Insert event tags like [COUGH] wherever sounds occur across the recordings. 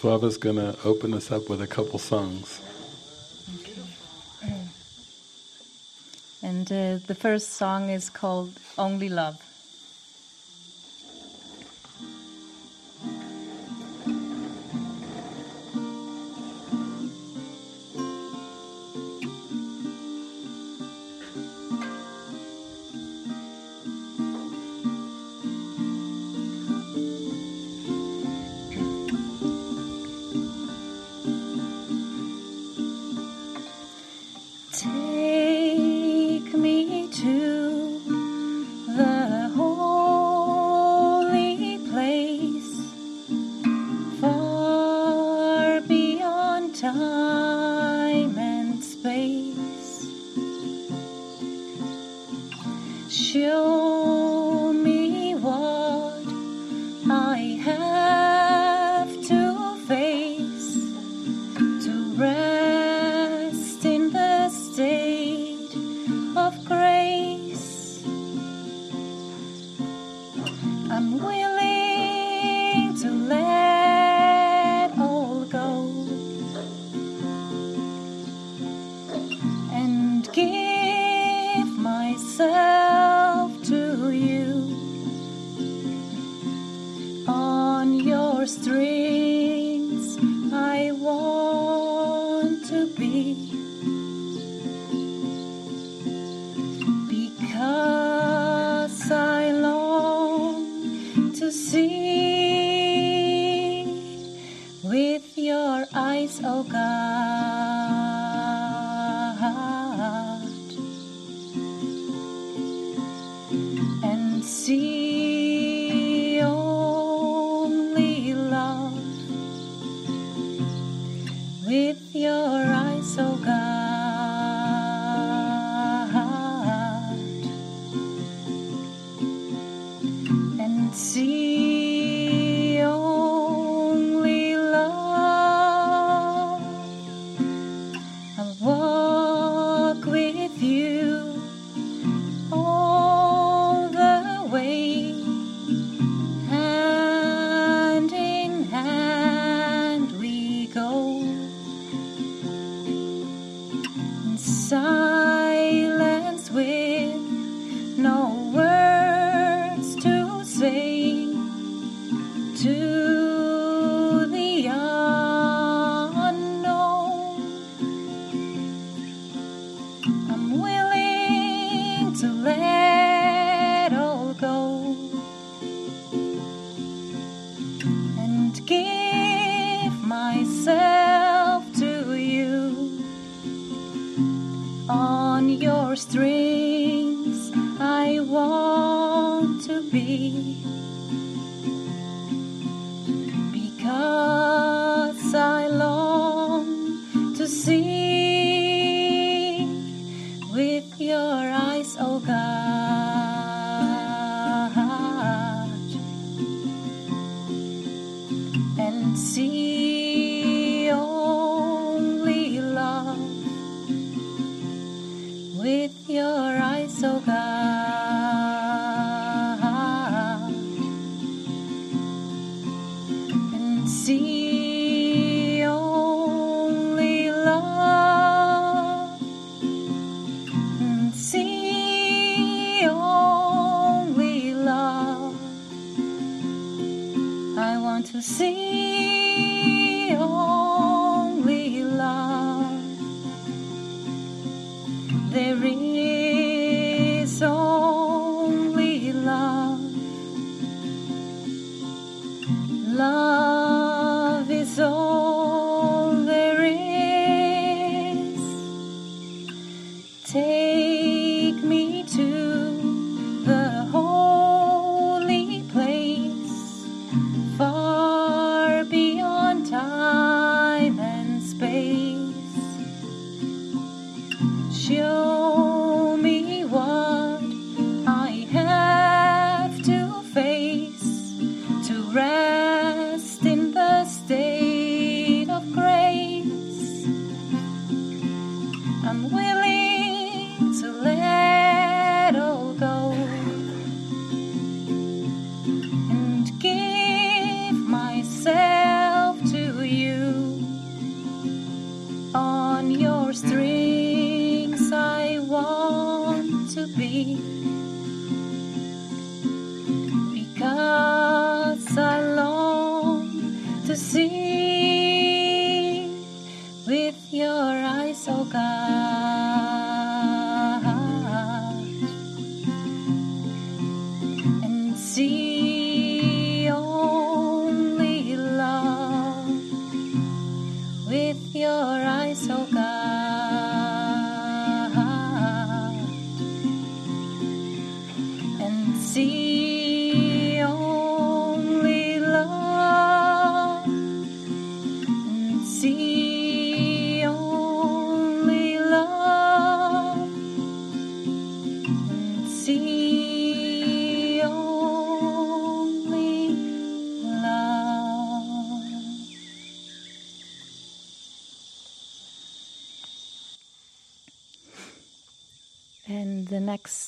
Svava's going to open us up with a couple songs. [CLEARS THROAT] And uh, the first song is called Only Love.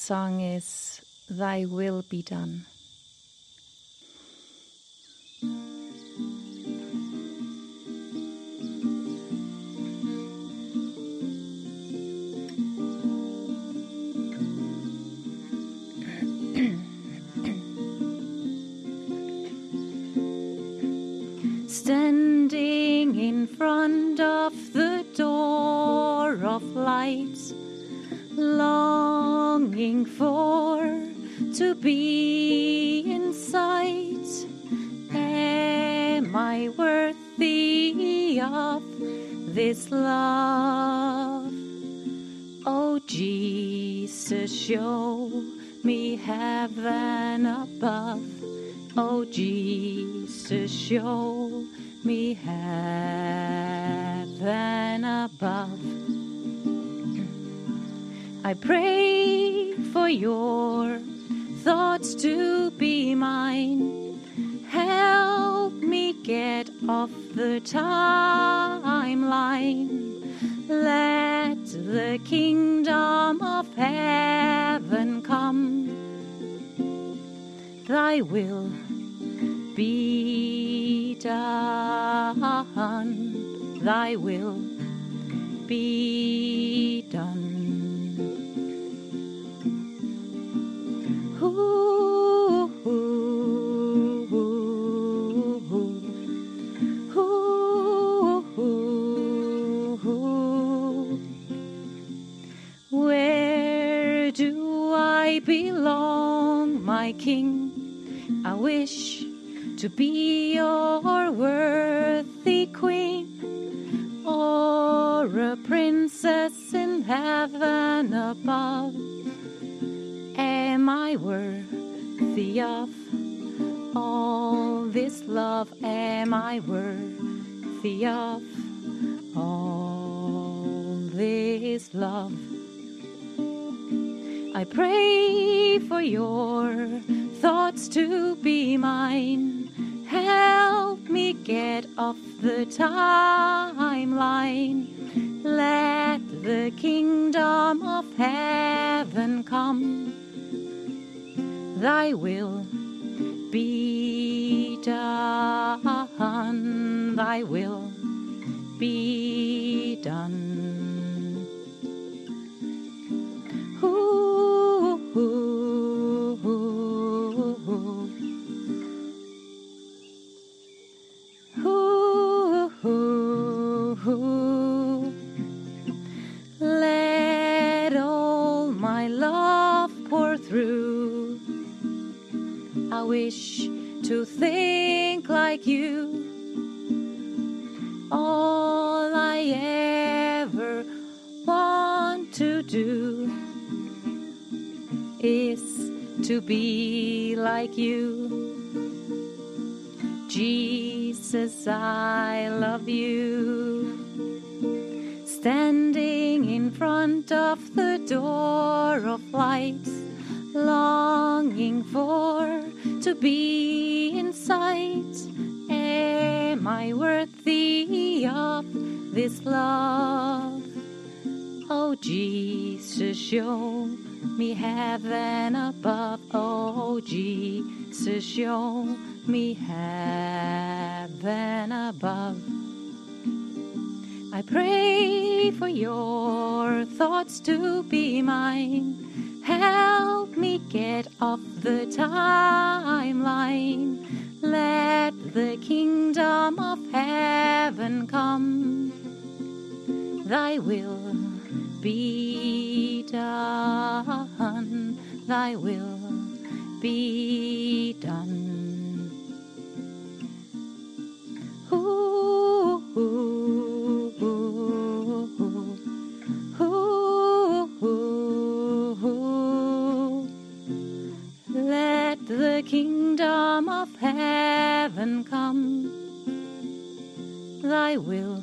Song is Thy Will Be Done. A princess in heaven above. Am I worthy of all this love? Am I worthy of all this love? I pray for your thoughts to be mine. Help me get off the timeline. Let the kingdom of heaven come. Thy will be done. Thy will be done. Ooh, ooh, wish to think like you. All I ever want to do is to be like you. Jesus, I love you. Standing in front of the door of light, longing for to be in sight. Am I worthy of this love? Oh, Jesus, show me heaven above. Oh, Jesus, show me heaven above. I pray for your thoughts to be mine. Help me get off the timeline. Let the kingdom of heaven come. Thy will be done. Thy will be done. Ooh, ooh, ooh, ooh, ooh, the kingdom of heaven come. Thy will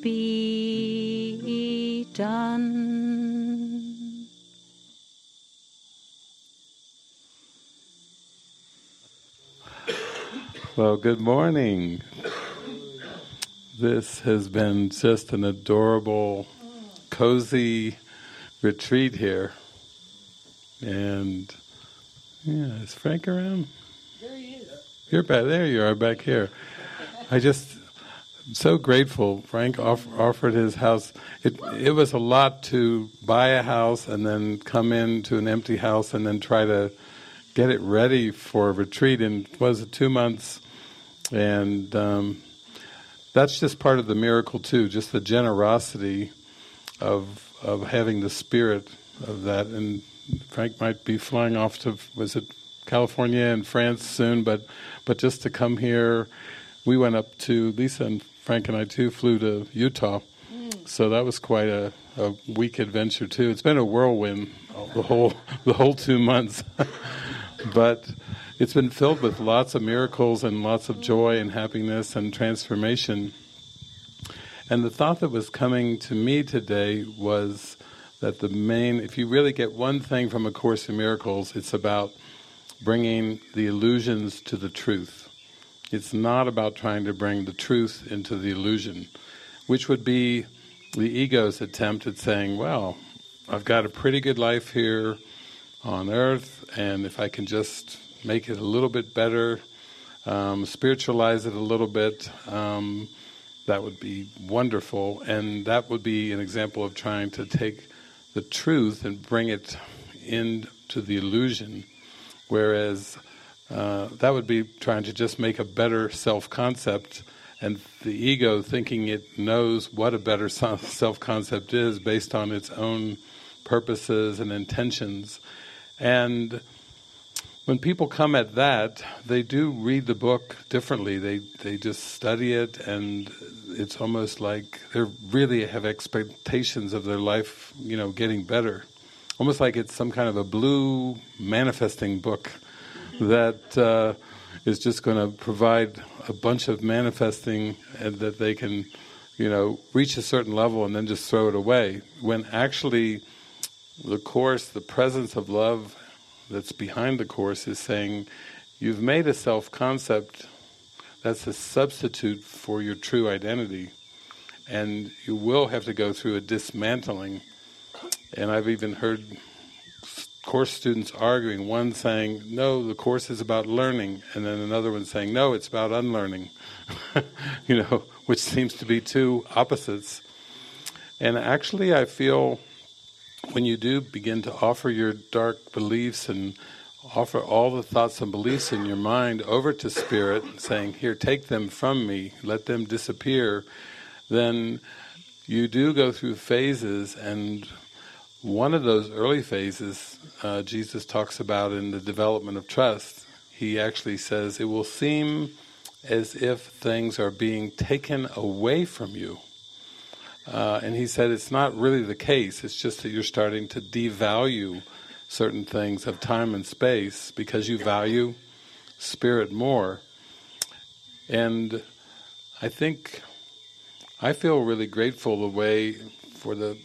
be done. Well, good morning. This has been just an adorable, cozy retreat here. And yeah, is Frank around? There he is. You're back there. You are back here. I just I'm so grateful. Frank off, offered his house. It it was a lot to buy a house and then come into an empty house and then try to get it ready for a retreat. And was it two months? And um, that's just part of the miracle too. Just the generosity of of having the spirit of that. And Frank might be flying off to was it California and France soon, but but just to come here, we went up to Lisa and Frank and I too flew to Utah, mm. so that was quite a, a week adventure too. It's been a whirlwind the whole [LAUGHS] the whole two months, [LAUGHS] but it's been filled with lots of miracles and lots of joy and happiness and transformation. And the thought that was coming to me today was that the main, if you really get one thing from A Course in Miracles, it's about bringing the illusions to the truth. It's not about trying to bring the truth into the illusion, which would be the ego's attempt at saying, well, I've got a pretty good life here on earth, and if I can just make it a little bit better, um, spiritualize it a little bit, um, that would be wonderful. And that would be an example of trying to take the truth and bring it into the illusion, whereas uh, that would be trying to just make a better self-concept and the ego thinking it knows what a better [LAUGHS] self-concept is based on its own purposes and intentions. And when people come at that, they do read the book differently. They they just study it, and it's almost like they really have expectations of their life, you know, getting better. Almost like it's some kind of a blue manifesting book that uh, is just going to provide a bunch of manifesting and that they can, you know, reach a certain level and then just throw it away. When actually the Course, the presence of love that's behind the Course is saying, you've made a self-concept that's a substitute for your true identity. And you will have to go through a dismantling. And I've even heard course students arguing, one saying, no, the course is about learning, and then another one saying, no, it's about unlearning, [LAUGHS] you know, which seems to be two opposites. And actually I feel when you do begin to offer your dark beliefs and offer all the thoughts and beliefs in your mind over to Spirit, saying, here, take them from me, let them disappear, then you do go through phases and one of those early phases uh, Jesus talks about in the development of trust. He actually says it will seem as if things are being taken away from you. Uh, and he said it's not really the case, it's just that you're starting to devalue certain things of time and space because you value spirit more. And I think, I feel really grateful the way for the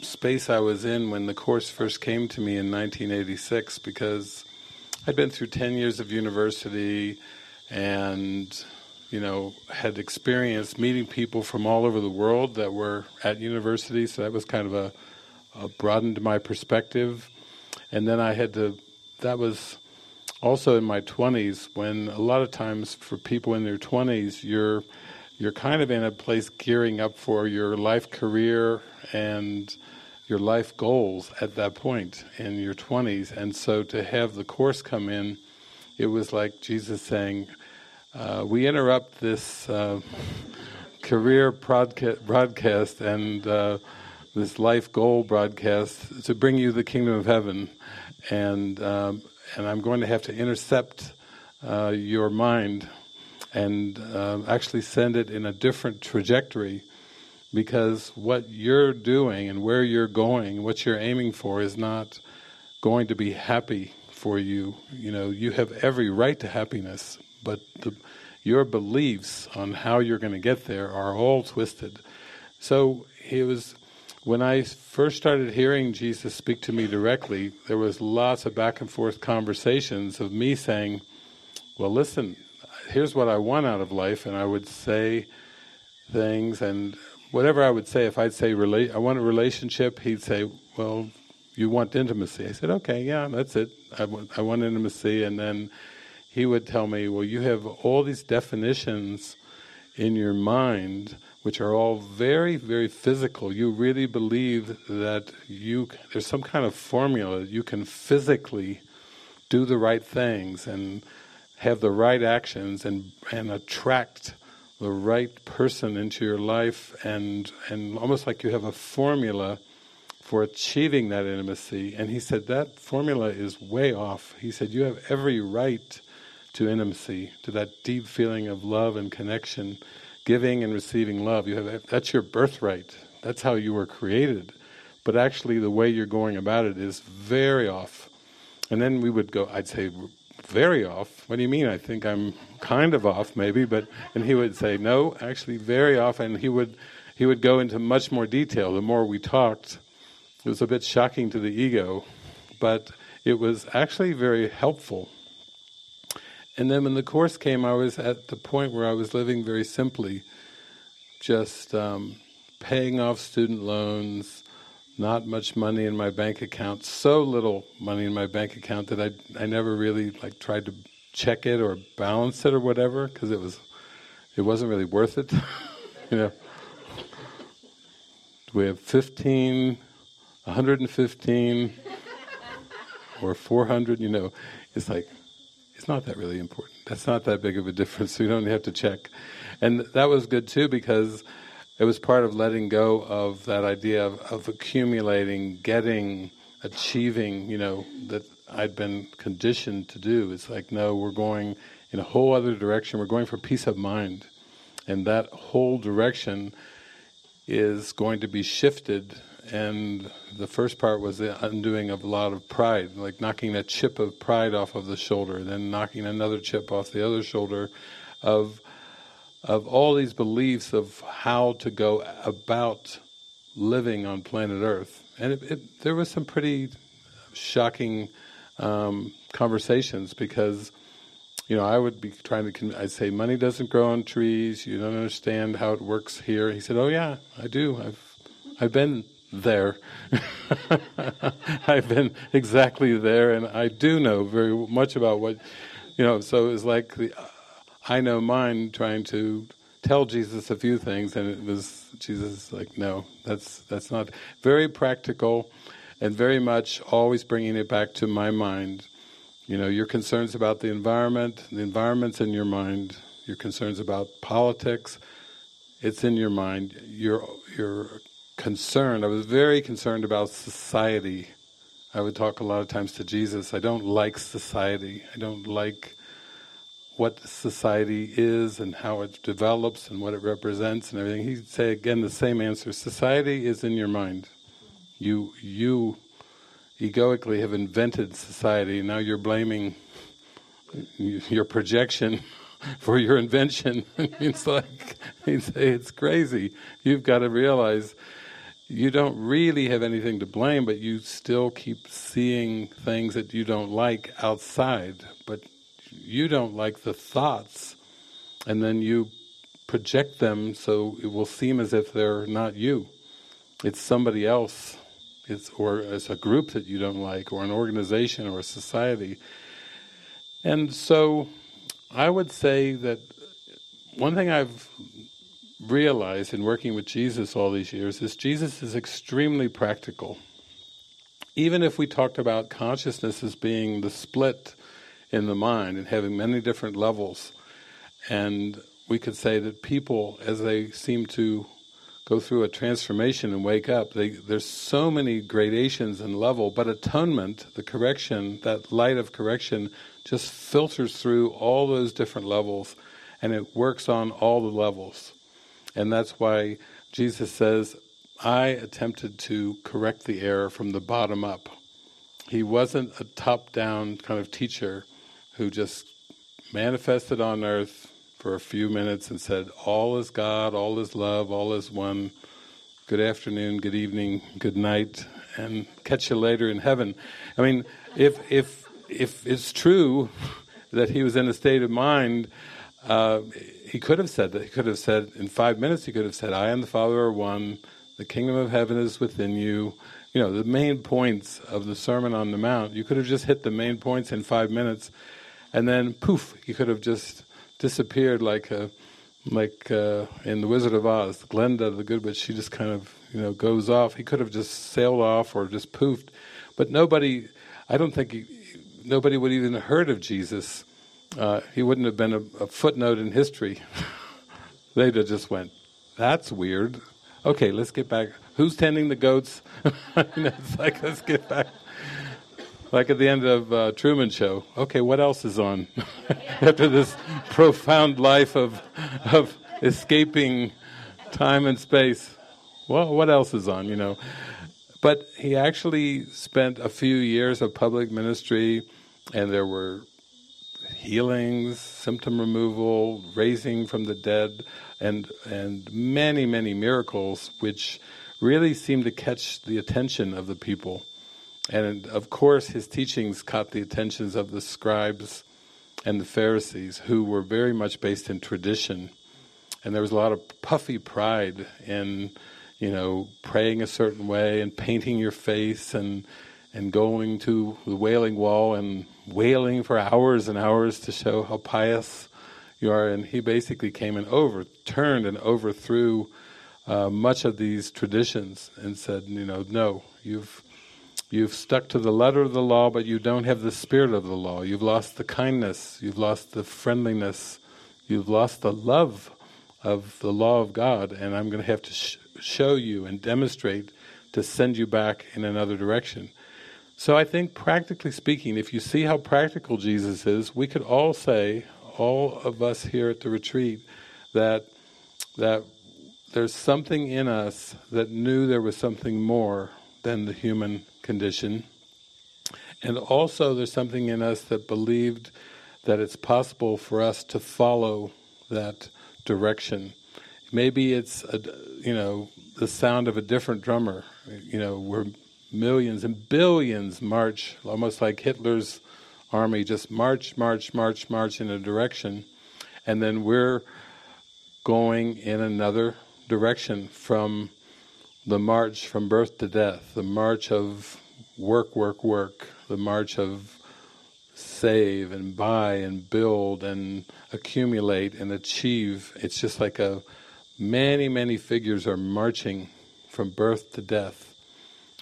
space I was in when the Course first came to me in 1986 because I'd been through 10 years of university and you know had experienced meeting people from all over the world that were at university so that was kind of a, a broadened my perspective and then I had to that was also in my 20s when a lot of times for people in their 20s you're you're kind of in a place gearing up for your life career and your life goals at that point in your 20s. And so to have the Course come in, it was like Jesus saying, uh, we interrupt this uh, career broadcast and uh, this life goal broadcast to bring you the kingdom of heaven. And, um, and I'm going to have to intercept uh, your mind and uh, actually send it in a different trajectory because what you're doing and where you're going, what you're aiming for is not going to be happy for you. You know, you have every right to happiness, but the, your beliefs on how you're going to get there are all twisted. So it was when I first started hearing Jesus speak to me directly, there was lots of back and forth conversations of me saying, well listen, here's what I want out of life, and I would say things and whatever I would say, if I'd say I want a relationship, he'd say, "Well, you want intimacy." I said, "Okay, yeah, that's it. I I want intimacy." And then he would tell me, "Well, you have all these definitions in your mind." Which are all very, very physical. You really believe that you there's some kind of formula you can physically do the right things and have the right actions and and attract the right person into your life and and almost like you have a formula for achieving that intimacy and he said that formula is way off he said you have every right to intimacy to that deep feeling of love and connection giving and receiving love you have that's your birthright that's how you were created but actually the way you're going about it is very off and then we would go I'd say very off. What do you mean? I think I'm kind of off, maybe. But and he would say, no, actually, very off. And he would he would go into much more detail. The more we talked, it was a bit shocking to the ego, but it was actually very helpful. And then when the course came, I was at the point where I was living very simply, just um, paying off student loans, not much money in my bank account, so little money in my bank account that I I never really like tried to check it or balance it or whatever because it was it wasn't really worth it. [LAUGHS] you know, we have 15, 115, or 400. You know, it's like it's not that really important. That's not that big of a [LAUGHS] difference. You don't have to check, and that was good too because it was part of letting go of that idea of, of accumulating, getting, achieving, you know, that I'd been conditioned to do. It's like, no, we're going in a whole other direction. We're going for peace of mind. And that whole direction is going to be shifted. And the first part was the undoing of a lot of pride, like knocking a chip of pride off of the shoulder, then knocking another chip off the other shoulder of of all these beliefs of how to go about living on planet Earth. And it, it, there was some pretty shocking um, conversations because, you know, I would be trying to, I'd say, money doesn't grow on trees, you don't understand how it works here. He said, oh yeah, I do, I've, I've been there. [LAUGHS] I've been exactly there and I do know very much about what, you know, so it was like the uh, I know mine trying to tell Jesus a few things, and it was Jesus like, no, that's that's not very practical, and very much always bringing it back to my mind. You know, your concerns about the environment, the environment's in your mind. Your concerns about politics, it's in your mind. Your your concern. I was very concerned about society. I would talk a lot of times to Jesus. I don't like society. I don't like what society is and how it develops and what it represents and everything. He'd say again the same answer. Society is in your mind. You you egoically have invented society. Now you're blaming your projection [LAUGHS] for your invention. [LAUGHS] it's like [LAUGHS] he'd say it's crazy. You've got to realize you don't really have anything to blame, but you still keep seeing things that you don't like outside. But you don't like the thoughts, and then you project them so it will seem as if they're not you. It's somebody else, it's or it's a group that you don't like, or an organization or a society. And so I would say that one thing I've realized in working with Jesus all these years is Jesus is extremely practical. Even if we talked about consciousness as being the split in the mind and having many different levels. And we could say that people, as they seem to go through a transformation and wake up, they, there's so many gradations and level, but atonement, the correction, that light of correction, just filters through all those different levels and it works on all the levels. And that's why Jesus says, I attempted to correct the error from the bottom up. He wasn't a top-down kind of teacher who just manifested on earth for a few minutes and said, all is God, all is love, all is one, good afternoon, good evening, good night, and catch you later in heaven. I mean, if, if, if it's true [LAUGHS] that he was in a state of mind uh, he could have said that. He could have said in five minutes. He could have said, "I and the Father are one. The kingdom of heaven is within you." You know, the main points of the Sermon on the Mount. You could have just hit the main points in five minutes, and then poof, he could have just disappeared like a, like uh, in the Wizard of Oz. Glinda, the good witch, she just kind of you know goes off. He could have just sailed off or just poofed, but nobody. I don't think he, nobody would even heard of Jesus uh, he wouldn't have been a, a footnote in history. [LAUGHS] They'd have just went, that's weird. Okay, let's get back. Who's tending the goats? [LAUGHS] it's like, let's get back. Like at the end of uh, Truman Show. Okay, what else is on? [LAUGHS] After this profound life of, of escaping time and space. Well, what else is on, you know? But he actually spent a few years of public ministry, and there were healings, symptom removal, raising from the dead, and and many many miracles, which really seemed to catch the attention of the people. And of course, his teachings caught the attentions of the scribes and the Pharisees, who were very much based in tradition. And there was a lot of puffy pride in, you know, praying a certain way and painting your face and and going to the Wailing Wall and wailing for hours and hours to show how pious you are. And he basically came and overturned and overthrew uh, much of these traditions and said, you know, no, you've you've stuck to the letter of the law, but you don't have the spirit of the law. You've lost the kindness, you've lost the friendliness, you've lost the love of the law of God, and I'm going to have to sh show you and demonstrate to send you back in another direction. So I think practically speaking, if you see how practical Jesus is, we could all say, all of us here at the retreat, that that there's something in us that knew there was something more than the human condition. And also there's something in us that believed that it's possible for us to follow that direction. Maybe it's a, you know the sound of a different drummer. You know, we're millions and billions march, almost like Hitler's army, just march, march, march, march in a direction, and then we're going in another direction from the march from birth to death, the march of work, work, work, the march of save and buy and build and accumulate and achieve. It's just like a many, many figures are marching from birth to death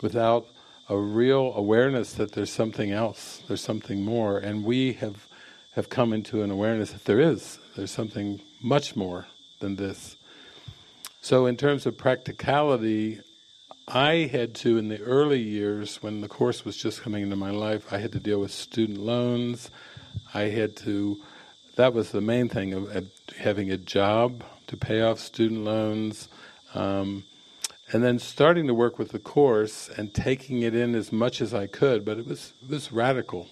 without a real awareness that there's something else, there's something more, and we have have come into an awareness that there is, there's something much more than this. So in terms of practicality, I had to, in the early years, when the Course was just coming into my life, I had to deal with student loans, I had to, that was the main thing, of having a job to pay off student loans, um, and then starting to work with the course and taking it in as much as I could, but it was it was radical.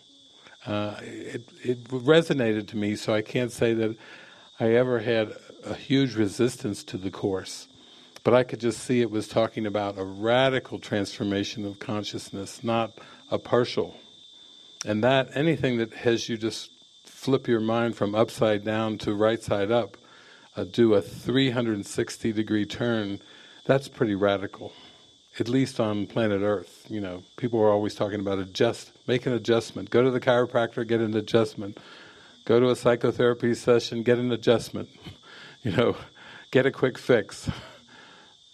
Uh, it it resonated to me, so I can't say that I ever had a huge resistance to the course, but I could just see it was talking about a radical transformation of consciousness, not a partial. And that anything that has you just flip your mind from upside down to right side up, uh, do a 360 degree turn that's pretty radical, at least on planet Earth. You know, people are always talking about adjust, make an adjustment. Go to the chiropractor, get an adjustment. Go to a psychotherapy session, get an adjustment. [LAUGHS] You know, get a quick fix.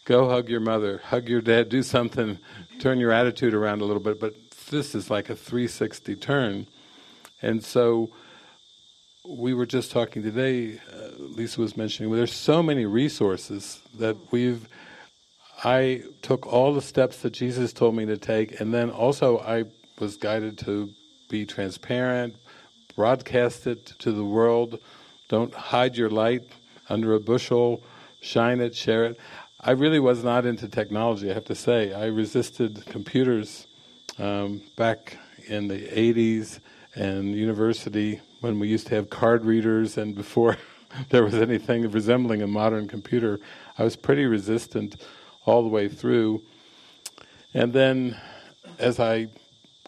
Go hug your mother, hug your dad, do something, turn your attitude around a little bit. But this is like a 360 turn. And so we were just talking today, uh, Lisa was mentioning, well, there's so many resources that we've I took all the steps that Jesus told me to take, and then also I was guided to be transparent, broadcast it to the world. Don't hide your light under a bushel, shine it, share it. I really was not into technology, I have to say. I resisted computers um, back in the 80s and university when we used to have card readers and before [LAUGHS] there was anything resembling a modern computer. I was pretty resistant all the way through. And then as I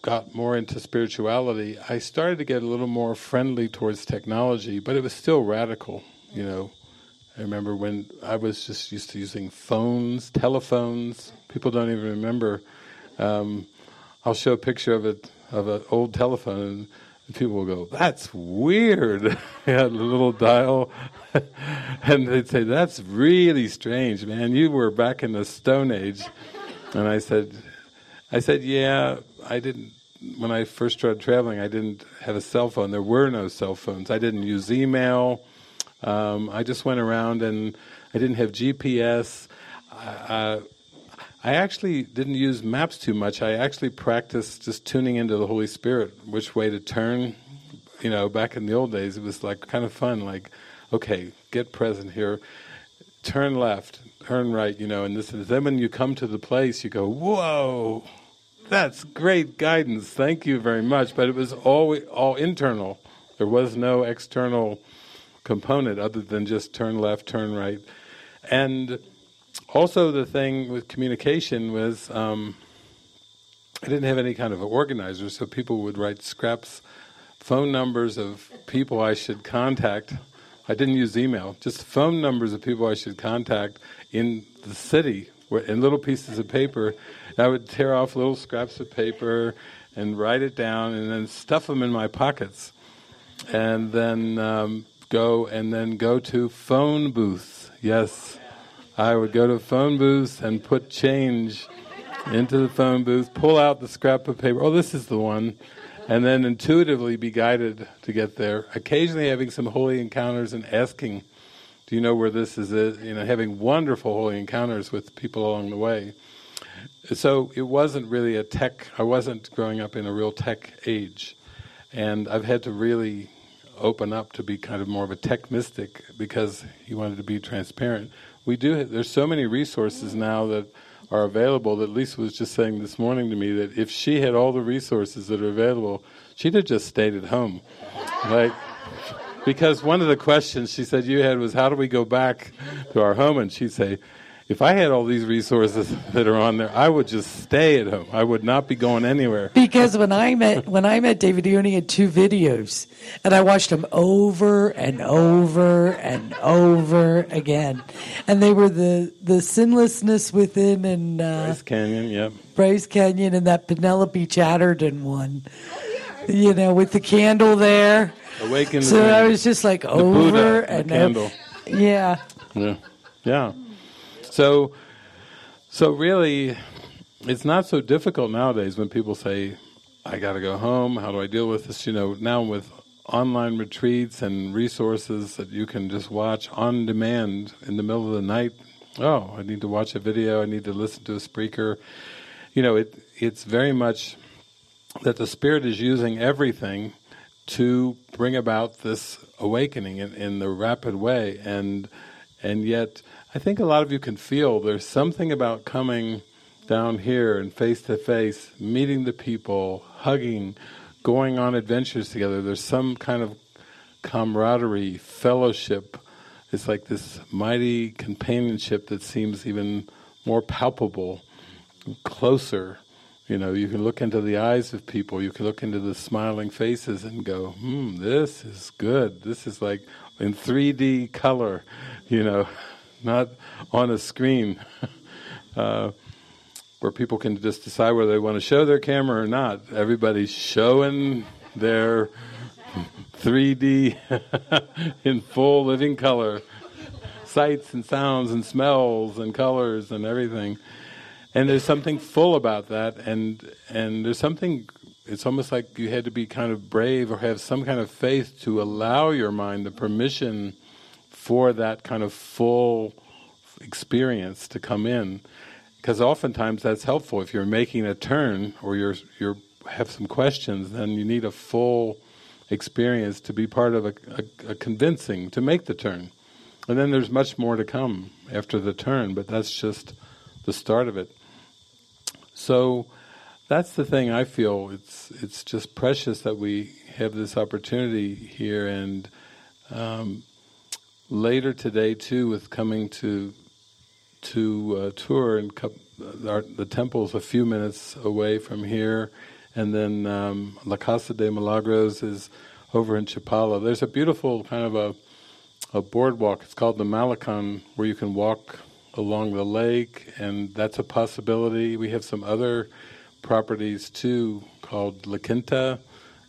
got more into spirituality, I started to get a little more friendly towards technology, but it was still radical, you know. I remember when I was just used to using phones, telephones. People don't even remember. Um, I'll show a picture of it of an old telephone, people will go, "That's weird." [LAUGHS] had a little dial, [LAUGHS] and they'd say, "That's really strange, man. You were back in the Stone Age." And I said, "I said, yeah, I didn't." When I first started traveling, I didn't have a cell phone. There were no cell phones. I didn't use email. Um, I just went around and I didn't have GPS. Uh, I actually didn't use maps too much. I actually practiced just tuning into the Holy Spirit, which way to turn. You know, back in the old days, it was like kind of fun. Like, okay, get present here, turn left, turn right. You know, and this. Then when you come to the place, you go, whoa, that's great guidance. Thank you very much. But it was all all internal. There was no external component other than just turn left, turn right, and also the thing with communication was um, I didn't have any kind of organizer, so people would write scraps, phone numbers of people I should contact. I didn't use email, just phone numbers of people I should contact in the city, in little pieces of paper. I would tear off little scraps of paper and write it down, and then stuff them in my pockets, and then um, go and then go to phone booths. Yes I would go to phone booth and put change into the phone booth, pull out the scrap of paper. Oh, this is the one. And then intuitively be guided to get there. Occasionally having some holy encounters and asking, do you know where this is? You know, having wonderful holy encounters with people along the way. So it wasn't really a tech, I wasn't growing up in a real tech age. And I've had to really open up to be kind of more of a tech mystic because he wanted to be transparent we do. There's so many resources now that are available. That Lisa was just saying this morning to me that if she had all the resources that are available, she'd have just stayed at home, like. Because one of the questions she said you had was, how do we go back to our home? And she'd say, if I had all these resources [LAUGHS] that are on there, I would just stay at home. I would not be going anywhere. Because when I met when I met David, he only had two videos, and I watched them over and over and over again, and they were the the sinlessness within and uh, Bryce Canyon, yep, Bryce Canyon, and that Penelope Chatterton one. You know, with the candle there. Awaken. So I was just like over Buddha, and the candle. Over. Yeah. Yeah. Yeah. So, so really, it's not so difficult nowadays when people say, "I got to go home. How do I deal with this?" You know, now with online retreats and resources that you can just watch on demand in the middle of the night. Oh, I need to watch a video. I need to listen to a speaker. You know, it it's very much that the spirit is using everything to bring about this awakening in, in the rapid way, and and yet I think a lot of you can feel there's something about coming down here and face to face, meeting the people, hugging, going on adventures together. There's some kind of camaraderie, fellowship. It's like this mighty companionship that seems even more palpable, closer. You know, you can look into the eyes of people, you can look into the smiling faces and go, hmm, this is good. This is like in 3D color, you know [LAUGHS] not on a screen [LAUGHS] uh, where people can just decide whether they want to show their camera or not. Everybody's showing their [LAUGHS] 3D [LAUGHS] in full living color, sights and sounds and smells and colors and everything. And there's something full about that, and and there's something. It's almost like you had to be kind of brave or have some kind of faith to allow your mind the permission for that kind of full experience to come in, because oftentimes that's helpful. If you're making a turn or you're you have some questions, then you need a full experience to be part of a, a, a convincing to make the turn. And then there's much more to come after the turn, but that's just the start of it. So that's the thing I feel. It's it's just precious that we have this opportunity here, and um, later today too, with coming to to uh, tour and uh, our, the temple's a few minutes away from here, and then um, La Casa de Milagros is over in Chapala. There's a beautiful kind of a a boardwalk. It's called the Malecón, where you can walk along the lake, and that's a possibility. We have some other properties too called La Quinta,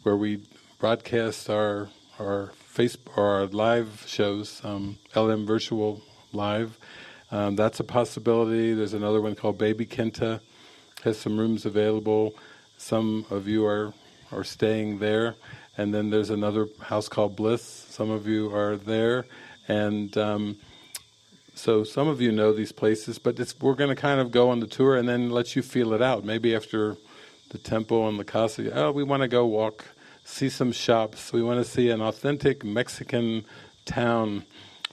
where we broadcast our our Facebook or live shows, um, LM Virtual Live. Um, that's a possibility. There's another one called Baby Kenta, has some rooms available. Some of you are are staying there, and then there's another house called Bliss. Some of you are there, and um, so some of you know these places. But we're going to kind of go on the tour and then let you feel it out. Maybe after the temple and the casa, oh, we want to go walk, see some shops. We want to see an authentic Mexican town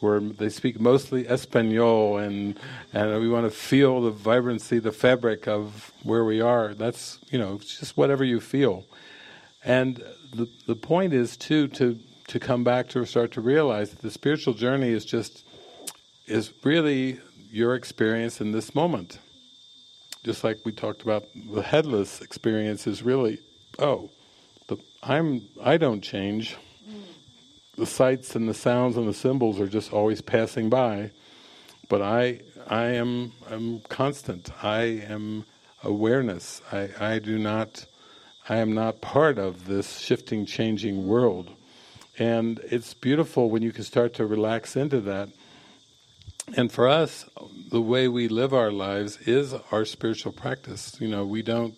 where they speak mostly Espanol, and and we want to feel the vibrancy, the fabric of where we are. That's you know just whatever you feel, and the the point is too to to come back to start to realize that the spiritual journey is just is really your experience in this moment. Just like we talked about, the headless experience is really, oh, I'm I don't change the sights and the sounds and the symbols are just always passing by, but I I am I'm constant. I am awareness. I, I do not I am not part of this shifting, changing world. And it's beautiful when you can start to relax into that. And for us, the way we live our lives is our spiritual practice. You know, we don't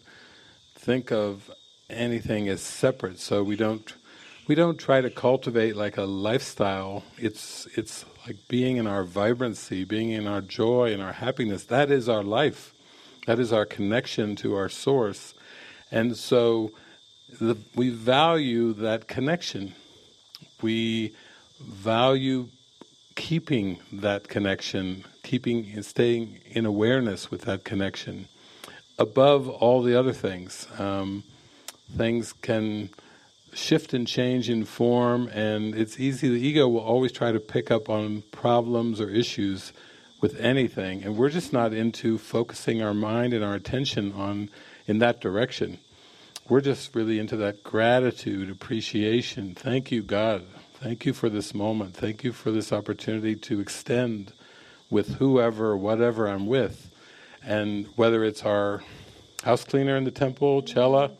think of anything as separate, so we don't we don't try to cultivate like a lifestyle. It's it's like being in our vibrancy, being in our joy and our happiness. That is our life. That is our connection to our source. And so the, we value that connection. We value keeping that connection, keeping and staying in awareness with that connection above all the other things. Um, things can shift and change in form, and it's easy. The ego will always try to pick up on problems or issues with anything, and we're just not into focusing our mind and our attention on in that direction. We're just really into that gratitude, appreciation. Thank you, God. Thank you for this moment. Thank you for this opportunity to extend with whoever, whatever I'm with, and whether it's our house cleaner in the temple, Chela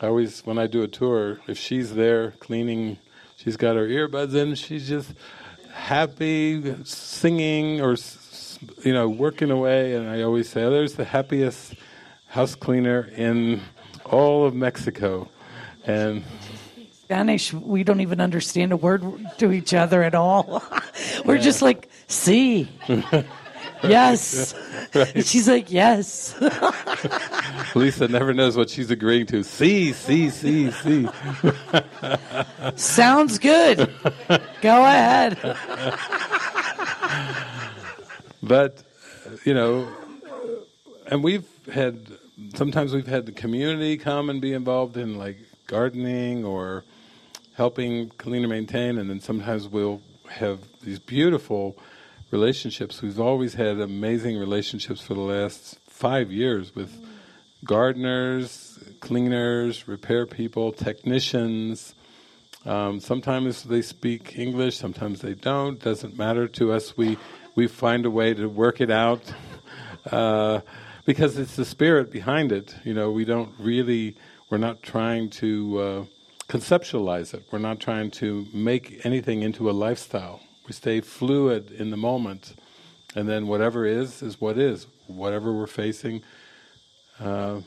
I always, when I do a tour, if she's there cleaning, she's got her earbuds in, she's just happy, singing or, you know, working away. And I always say, oh, there's the happiest house cleaner in all of Mexico. And Spanish, we don't even understand a word to each other at all. [LAUGHS] We're yeah. just like, see. [LAUGHS] yes. [LAUGHS] Right. She's like, yes. [LAUGHS] Lisa never knows what she's agreeing to. See, see, see, see. [LAUGHS] Sounds good. Go ahead. but, you know, and we've had, sometimes we've had the community come and be involved in like gardening or helping clean and maintain, and then sometimes we'll have these beautiful relationships. We've always had amazing relationships for the last five years with gardeners, cleaners, repair people, technicians. Um, sometimes they speak English, sometimes they don't. Doesn't matter to us. We we find a way to work it out [LAUGHS] uh, because it's the spirit behind it. You know, we don't really. We're not trying to uh, conceptualize it. We're not trying to make anything into a lifestyle. We stay fluid in the moment, and then whatever is, is what is. Whatever we're facing. Uh,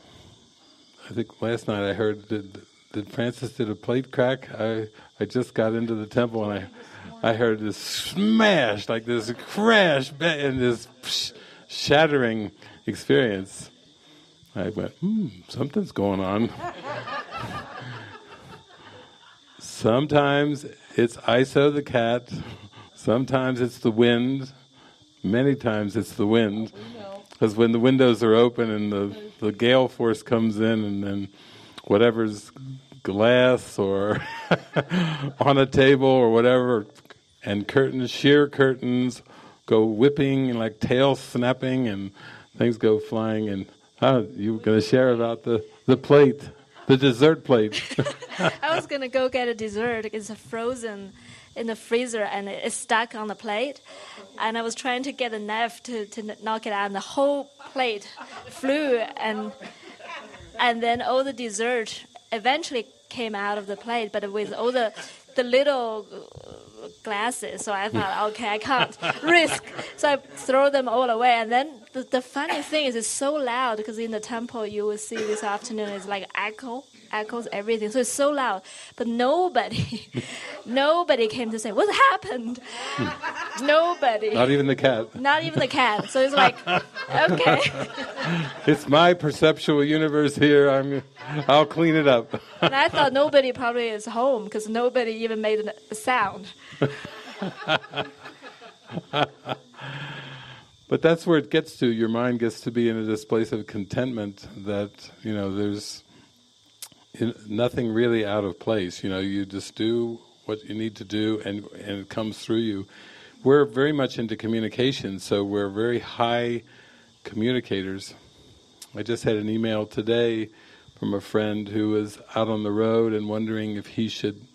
I think last night I heard that, that Frances did a plate crack. I I just got into the temple and I I heard this smash, like this crash, and this shattering experience. I went, hmm, something's going on. [LAUGHS] Sometimes it's Iso the cat. Sometimes it's the wind. Many times it's the wind. Because when the windows are open and the, the gale force comes in and then whatever's glass or [LAUGHS] on a table or whatever, and curtains, sheer curtains, go whipping and like tail snapping and things go flying. And oh, you were going to share about the, the plate, the the dessert plate. [LAUGHS] I was gonna go get a dessert. It's a frozen in the freezer and it's stuck on the plate. And I was trying to get a knife to, to knock it out, and the whole plate flew. And and then all the dessert eventually came out of the plate, but with all the the little glasses. So I thought, hmm. okay, I can't risk. So I throw them all away. And then the, the funny thing is, it's so loud because in the temple you will see this afternoon is like echo, echoes everything. So it's so loud, but nobody, [LAUGHS] nobody came to say what happened. Hmm. nobody. Not even the cat. Not even the cat. So it's like, [LAUGHS] okay. it's my perceptual universe here. I'm, I'll clean it up. and I thought nobody probably is home because nobody even made a sound. [LAUGHS] but that's where it gets to. Your mind gets to be in a place of contentment that you know there's nothing really out of place. You know, you just do what you need to do, and and it comes through you. We're very much into communication, so we're very high communicators. I just had an email today from a friend who was out on the road and wondering if he should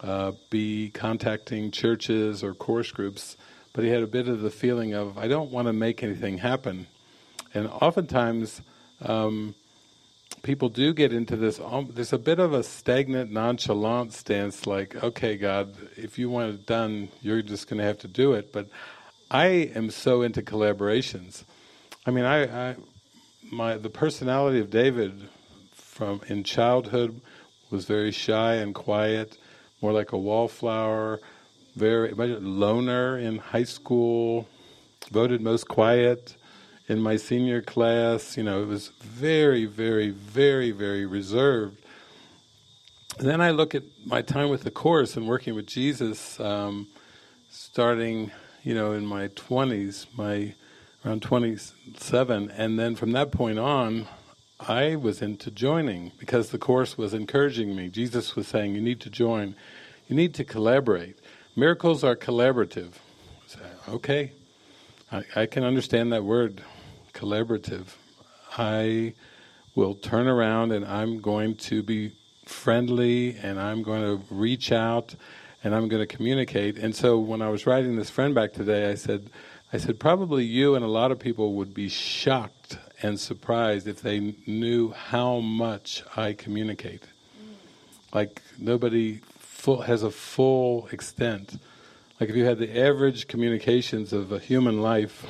uh, be contacting churches or course groups, but he had a bit of the feeling of, I don't want to make anything happen. And oftentimes, um, people do get into this, um, there's a bit of a stagnant, nonchalant stance like, okay, God, if you want it done, you're just going to have to do it. But I am so into collaborations. I mean, I, I my the personality of David from in childhood was very shy and quiet more like a wallflower, very loner in high school, voted most quiet in my senior class. You know, it was very, very, very, very reserved. And then I look at my time with the Course and working with Jesus, um, starting, you know, in my 20s, my around 27, and then from that point on, I was into joining because the Course was encouraging me. Jesus was saying, you need to join. You need to collaborate. Miracles are collaborative. Okay, I, I can understand that word, collaborative. I will turn around and I'm going to be friendly and I'm going to reach out and I'm going to communicate. And so when I was writing this friend back today, I said, I said, probably you and a lot of people would be shocked and surprised if they knew how much I communicate. Like nobody full, has a full extent. Like if you had the average communications of a human life,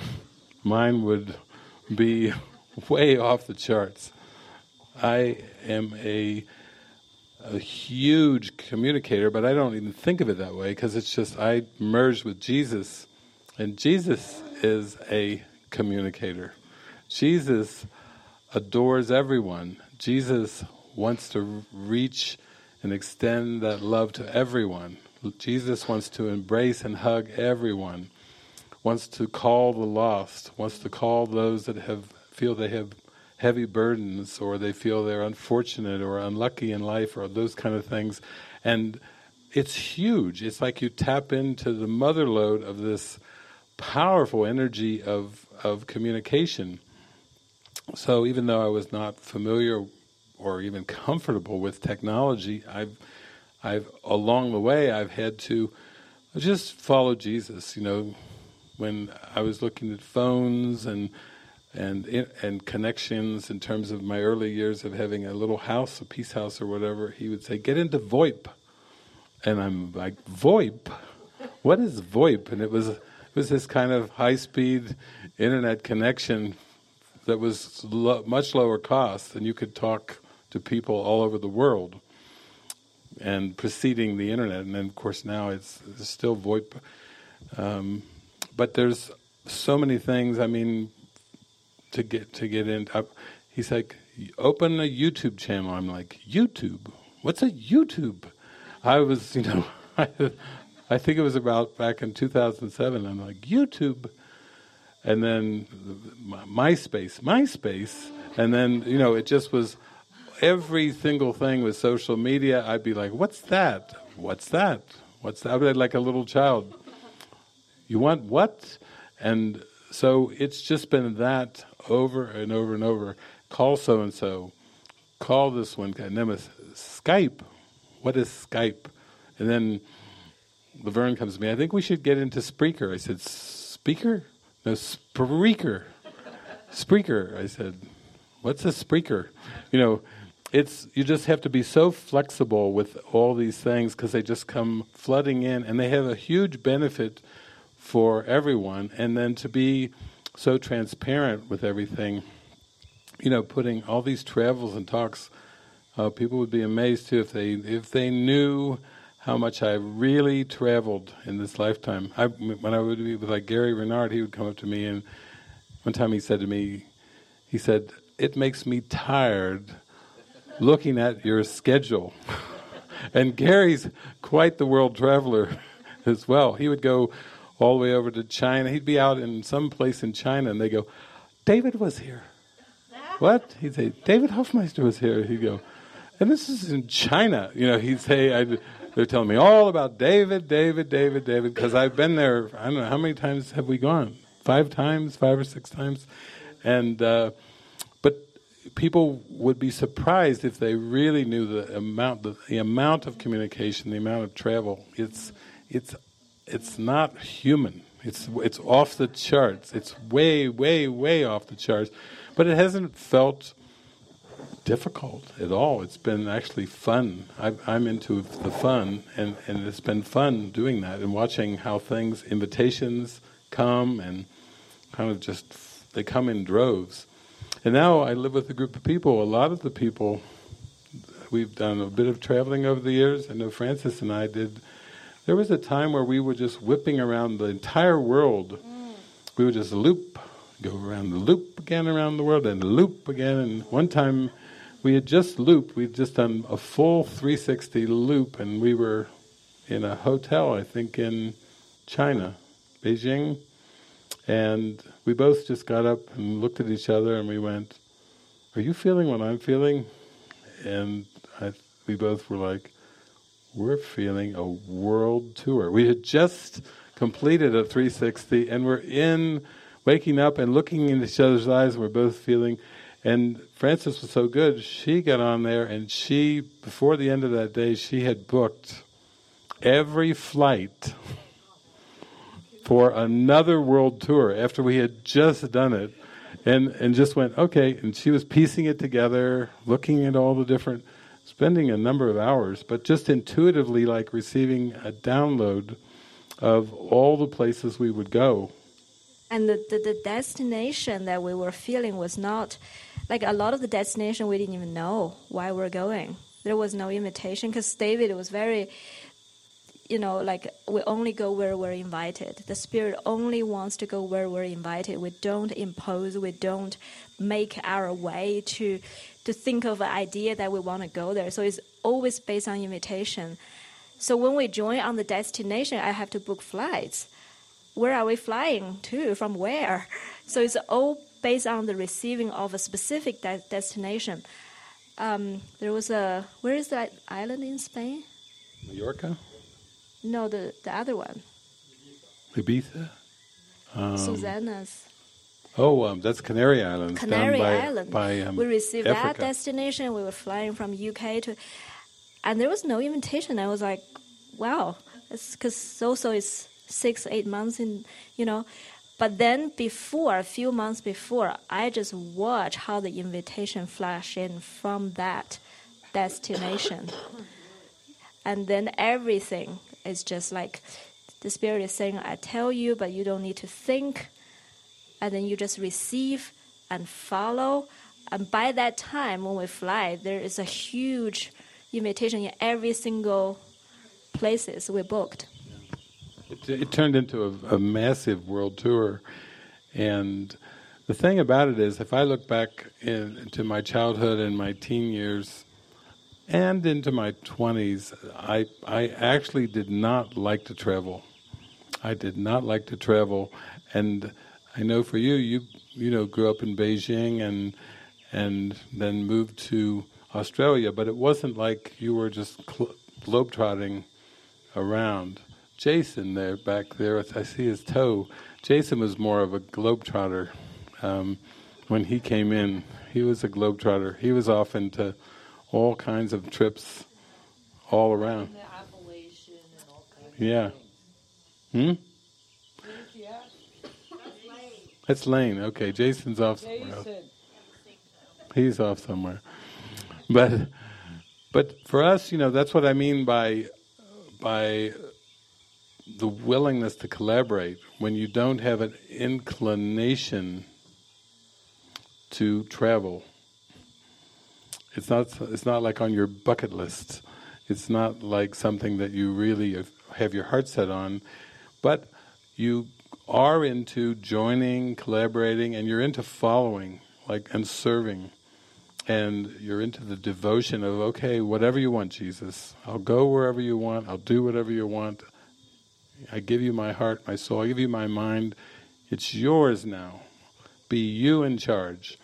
mine would be [LAUGHS] way off the charts. I am a a huge communicator, but I don't even think of it that way because it's just I merged with Jesus, and Jesus is a communicator. Jesus adores everyone. Jesus wants to reach and extend that love to everyone. Jesus wants to embrace and hug everyone, wants to call the lost, wants to call those that have feel they have heavy burdens or they feel they're unfortunate or unlucky in life or those kind of things. And it's huge. It's like you tap into the mother lode of this powerful energy of, of communication. So even though I was not familiar or even comfortable with technology, I've, I've along the way I've had to just follow Jesus. You know, when I was looking at phones and and and connections in terms of my early years of having a little house, a peace house or whatever, he would say, "Get into VoIP," and I'm like, "VoIP? What is VoIP?" And it was it was this kind of high speed internet connection that was lo- much lower cost, and you could talk to people all over the world and preceding the internet. And then, of course, now it's, it's still VoIP. Um, but there's so many things. I mean, to get to get in. Uh, he's like, open a YouTube channel. I'm like, YouTube? What's a YouTube? I was, [LAUGHS] you know, I, I think it was about back in 2007. I'm like, YouTube, and then MySpace, MySpace, and then you know, it just was every single thing with social media, I'd be like, "What's that? What's that? What's that?" I'd be like a little child. You want what? And so it's just been that over and over and over. Call so and so, call this one guy. And then was Skype. What is Skype? And then Laverne comes to me. I think we should get into Spreaker. I said, Speaker? No, Spreaker. Spreaker. I said, what's a Spreaker? You know, it's you just have to be so flexible with all these things because they just come flooding in, and they have a huge benefit for everyone. And then to be so transparent with everything, you know, putting all these travels and talks. Uh, people would be amazed too if they if they knew how much I really traveled in this lifetime. I, when I would be with like Gary Renard, he would come up to me and one time he said to me, he said, "It makes me tired looking at your schedule." [LAUGHS] and Gary's quite the world traveler [LAUGHS] as well. He would go all the way over to China. He'd be out in some place in China, and they go, "David was here." [LAUGHS] what? He'd say, "David Hoffmeister was here." He'd go, and this is in China. You know, he'd say, I'd, they're telling me all about David, David, David, David, because I've been there. I don't know how many times have we gone? Five times, five or six times, and uh, but people would be surprised if they really knew the amount, the, the amount of communication, the amount of travel. It's it's it's not human. It's it's off the charts. It's way, way, way off the charts, but it hasn't felt difficult at all. It's been actually fun. I, I'm into the fun, and, and it's been fun doing that and watching how things, invitations come and kind of just, they come in droves. And now I live with a group of people. A lot of the people, we've done a bit of traveling over the years. I know Frances and I did. There was a time where we were just whipping around the entire world. Mm. We would just loop, go around the loop again around the world, and loop again. And one time we had just looped, we'd just done a full 360 loop, and we were in a hotel, I think in China, Beijing, and we both just got up and looked at each other and we went, are you feeling what I'm feeling? And I, we both were like, we're feeling a world tour. We had just completed a 360 and we're in, waking up and looking in each other's eyes, we're both feeling and Frances was so good, she got on there and she, before the end of that day, she had booked every flight for another world tour after we had just done it. And, and just went, okay, and she was piecing it together, looking at all the different, spending a number of hours, but just intuitively like receiving a download of all the places we would go. And the, the, the destination that we were feeling was not like a lot of the destination we didn't even know why we're going. There was no invitation because David was very, you know, like we only go where we're invited. The spirit only wants to go where we're invited. We don't impose. We don't make our way to to think of an idea that we want to go there. So it's always based on invitation. So when we join on the destination, I have to book flights. Where are we flying to? From where? [LAUGHS] So it's all based on the receiving of a specific de destination. Um, there was a where is that island in Spain? Mallorca. No, the the other one. Ibiza. Um, Susanna's. Oh, um, that's Canary Islands. Canary by, Island. By, um, we received Africa. that destination. We were flying from UK to, and there was no invitation. I was like, wow, because so so is six eight months in, you know, but then before, a few months before, I just watch how the invitation flash in from that destination. and then everything is just like the spirit is saying, I tell you, but you don't need to think. And then you just receive and follow. And by that time, when we fly, there is a huge invitation in every single places we booked. It, it turned into a, a, massive world tour, and the thing about it is, if I look back in, into my childhood and my teen years, and into my twenties, I I actually did not like to travel. I did not like to travel, and I know for you, you you know grew up in Beijing and and then moved to Australia, but it wasn't like you were just cl- globetrotting around. Jason there, back there, I see his toe. Jason was more of a globetrotter. Um, when he came in. He was a globetrotter. He was off into all kinds of trips all around. All Yeah. Hmm? That's Lane. Okay, Jason's off somewhere. Else. He's off somewhere. But but for us, you know, that's what I mean by by the willingness to collaborate when you don't have an inclination to travel. It's not it's not like on your bucket list. It's not like something that you really have your heart set on, but you are into joining, collaborating, and you're into following, like and serving, and you're into the devotion of okay, whatever you want, Jesus. I'll go wherever you want. I'll do whatever you want. I give you my heart, my soul. I give you my mind. It's yours now. Be you in charge.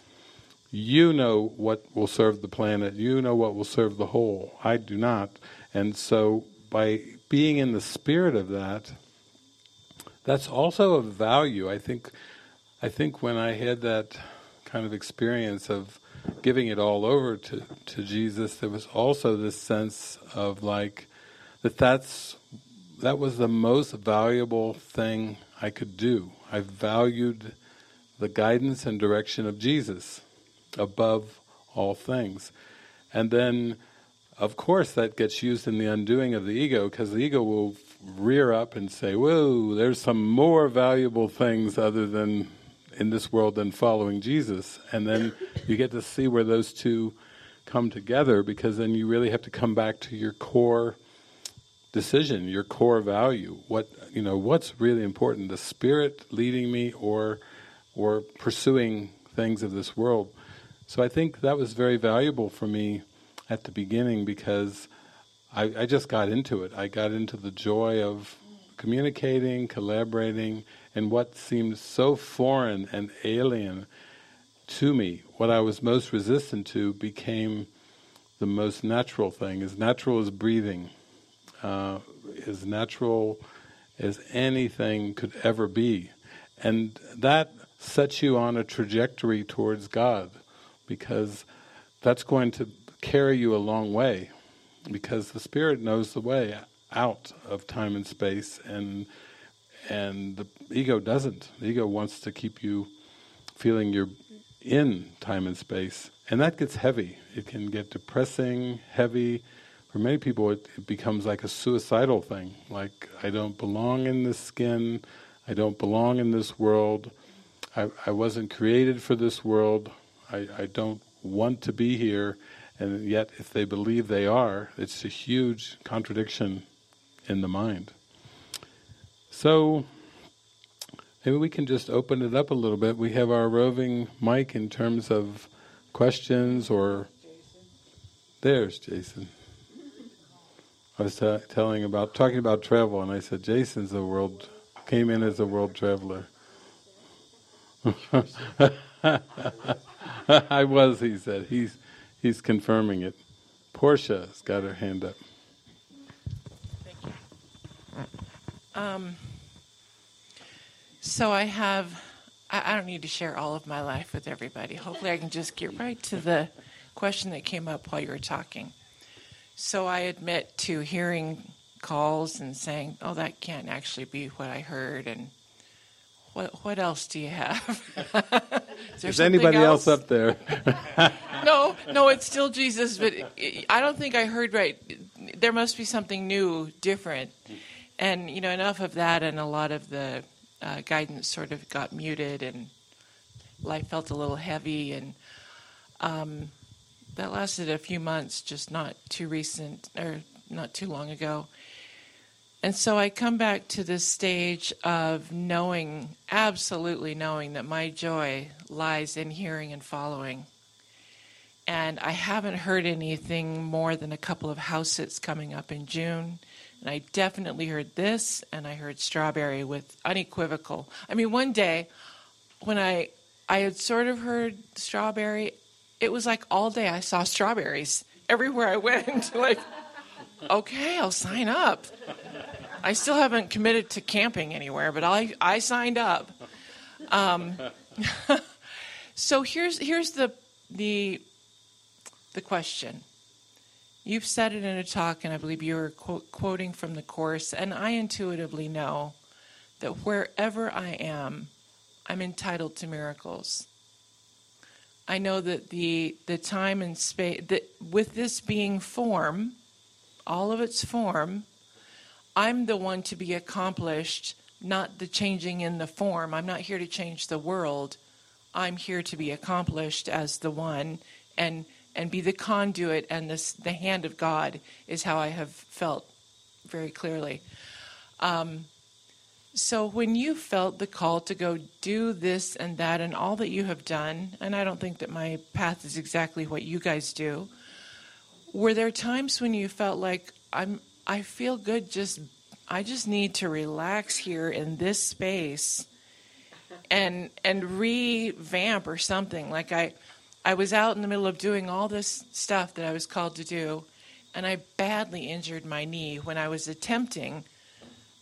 You know what will serve the planet. You know what will serve the whole. I do not. And so, by being in the spirit of that, that's also a value. I think. I think when I had that kind of experience of giving it all over to to Jesus, there was also this sense of like that. That's that was the most valuable thing I could do. I valued the guidance and direction of Jesus above all things. And then, of course, that gets used in the undoing of the ego because the ego will rear up and say, Whoa, there's some more valuable things other than in this world than following Jesus. And then you get to see where those two come together because then you really have to come back to your core decision, your core value. What you know, what's really important, the spirit leading me or or pursuing things of this world. So I think that was very valuable for me at the beginning because I, I just got into it. I got into the joy of communicating, collaborating, and what seemed so foreign and alien to me, what I was most resistant to, became the most natural thing. As natural as breathing, uh, as natural as anything could ever be. And that sets you on a trajectory towards God because that's going to carry you a long way because the spirit knows the way out of time and space and and the ego doesn't. The ego wants to keep you feeling you're in time and space. And that gets heavy. It can get depressing, heavy, for many people it, it, becomes like a suicidal thing like I don't belong in this skin I don't belong in this world I, I wasn't created for this world I, I don't want to be here and yet if they believe they are it's a huge contradiction in the mind so maybe we can just open it up a little bit we have our roving mic in terms of questions or there's Jason I was telling about talking about travel, and I said Jason's a world came in as a world traveler. [LAUGHS] I was, he said. He's he's confirming it. Portia's got her hand up. Thank you. Um, so I have. I, I don't need to share all of my life with everybody. Hopefully, I can just get right to the question that came up while you were talking. So I admit to hearing calls and saying, "Oh, that can't actually be what I heard," and what what else do you have? [LAUGHS] Is, Is anybody else? else? up there? [LAUGHS] no, no, it's still Jesus, but I don't think I heard right. There must be something new, different, and you know, enough of that, and a lot of the uh, guidance sort of got muted, and life felt a little heavy, and. Um, that lasted a few months, just not too recent or not too long ago. And so I come back to this stage of knowing, absolutely knowing that my joy lies in hearing and following. And I haven't heard anything more than a couple of house sits coming up in June. And I definitely heard this, and I heard strawberry with unequivocal. I mean, one day when I I had sort of heard strawberry, it was like all day I saw strawberries everywhere I went. [LAUGHS] like, okay, I'll sign up. I still haven't committed to camping anywhere, but I I signed up. Um, [LAUGHS] So here's here's the the the question. You've said it in a talk, and I believe you were quote, quoting from the course, and I intuitively know that wherever I am, I'm entitled to miracles. I know that the the time and space that with this being form, all of its form, I'm the one to be accomplished, not the changing in the form. I'm not here to change the world. I'm here to be accomplished as the one and and be the conduit and this the hand of God is how I have felt very clearly. Um, so when you felt the call to go do this and that and all that you have done, and I don't think that my path is exactly what you guys do, were there times when you felt like I'm I feel good just I just need to relax here in this space and and revamp or something like I I was out in the middle of doing all this stuff that I was called to do and I badly injured my knee when I was attempting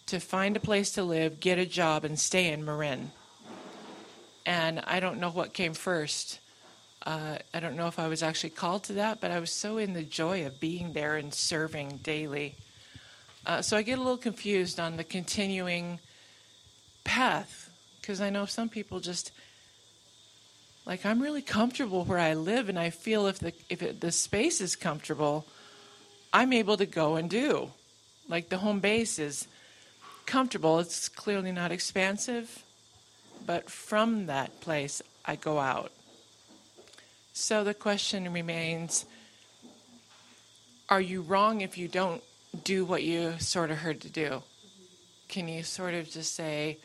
to find a place to live, get a job and stay in Marin. And I don't know what came first. Uh, I don't know if I was actually called to that, but I was so in the joy of being there and serving daily. Uh, so I get a little confused on the continuing path because I know some people just like I'm really comfortable where I live, and I feel if the if it, the space is comfortable, I'm able to go and do. Like the home base is comfortable. It's clearly not expansive, but from that place I go out. So the question remains: Are you wrong if you don't do what you sort of heard to do? Can you sort of just say?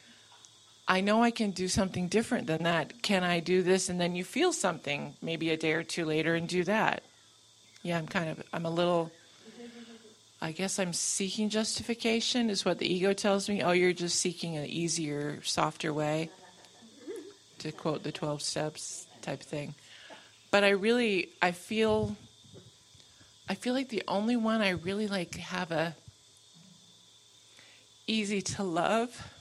I know I can do something different than that. Can I do this? And then you feel something maybe a day or two later and do that. Yeah, I'm kind of, I'm a little, I guess I'm seeking justification, is what the ego tells me. Oh, you're just seeking an easier, softer way, to quote the 12 steps type thing. But I really, I feel, I feel like the only one I really like have a easy to love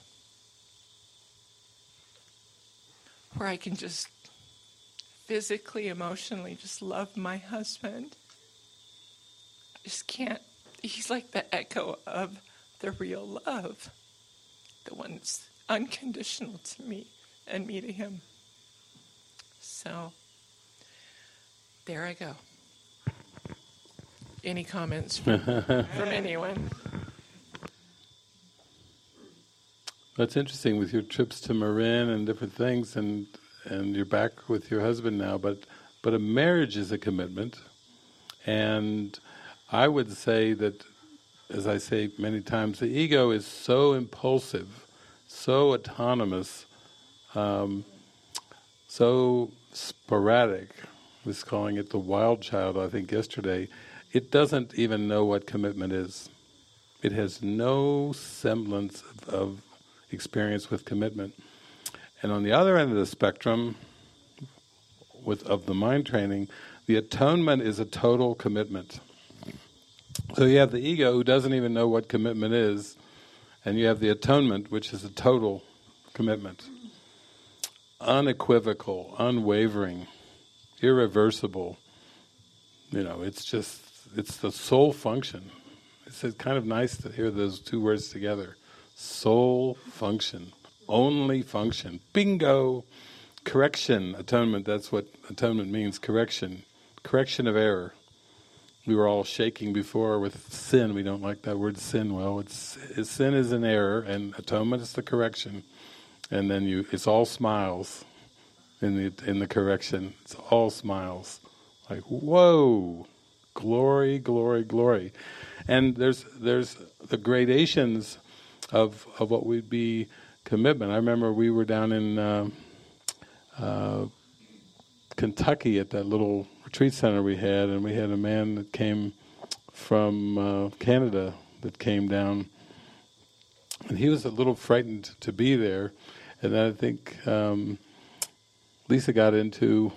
where I can just physically, emotionally just love my husband. I just can't. He's like the echo of the real love, the one that's unconditional to me and me to him. So, there I go. Any comments from, [LAUGHS] from anyone? That's interesting with your trips to Marin and different things, and and you're back with your husband now. But but a marriage is a commitment, and I would say that, as I say many times, the ego is so impulsive, so autonomous, um, so sporadic. Was calling it the wild child. I think yesterday, it doesn't even know what commitment is. It has no semblance of, of experience with commitment. And on the other end of the spectrum, with of the mind training, the atonement is a total commitment. So you have the ego who doesn't even know what commitment is, and you have the atonement, which is a total commitment. Unequivocal, unwavering, irreversible. You know, it's just, it's the sole function. It's kind of nice to hear those two words together. Sole function. Only function. Bingo! Correction, atonement, that's what atonement means, correction. Correction of error. We were all shaking before with sin. We don't like that word sin. Well, it's, it's sin is an error, and atonement is the correction. And then you, it's all smiles in the in the correction. It's all smiles. Like whoa, glory, glory, glory. And there's there's the gradations of of what would be commitment. I remember we were down in uh, uh, Kentucky at that little retreat center we had, and we had a man that came from uh, Canada that came down, and he was a little frightened to be there. And I think um, Lisa got into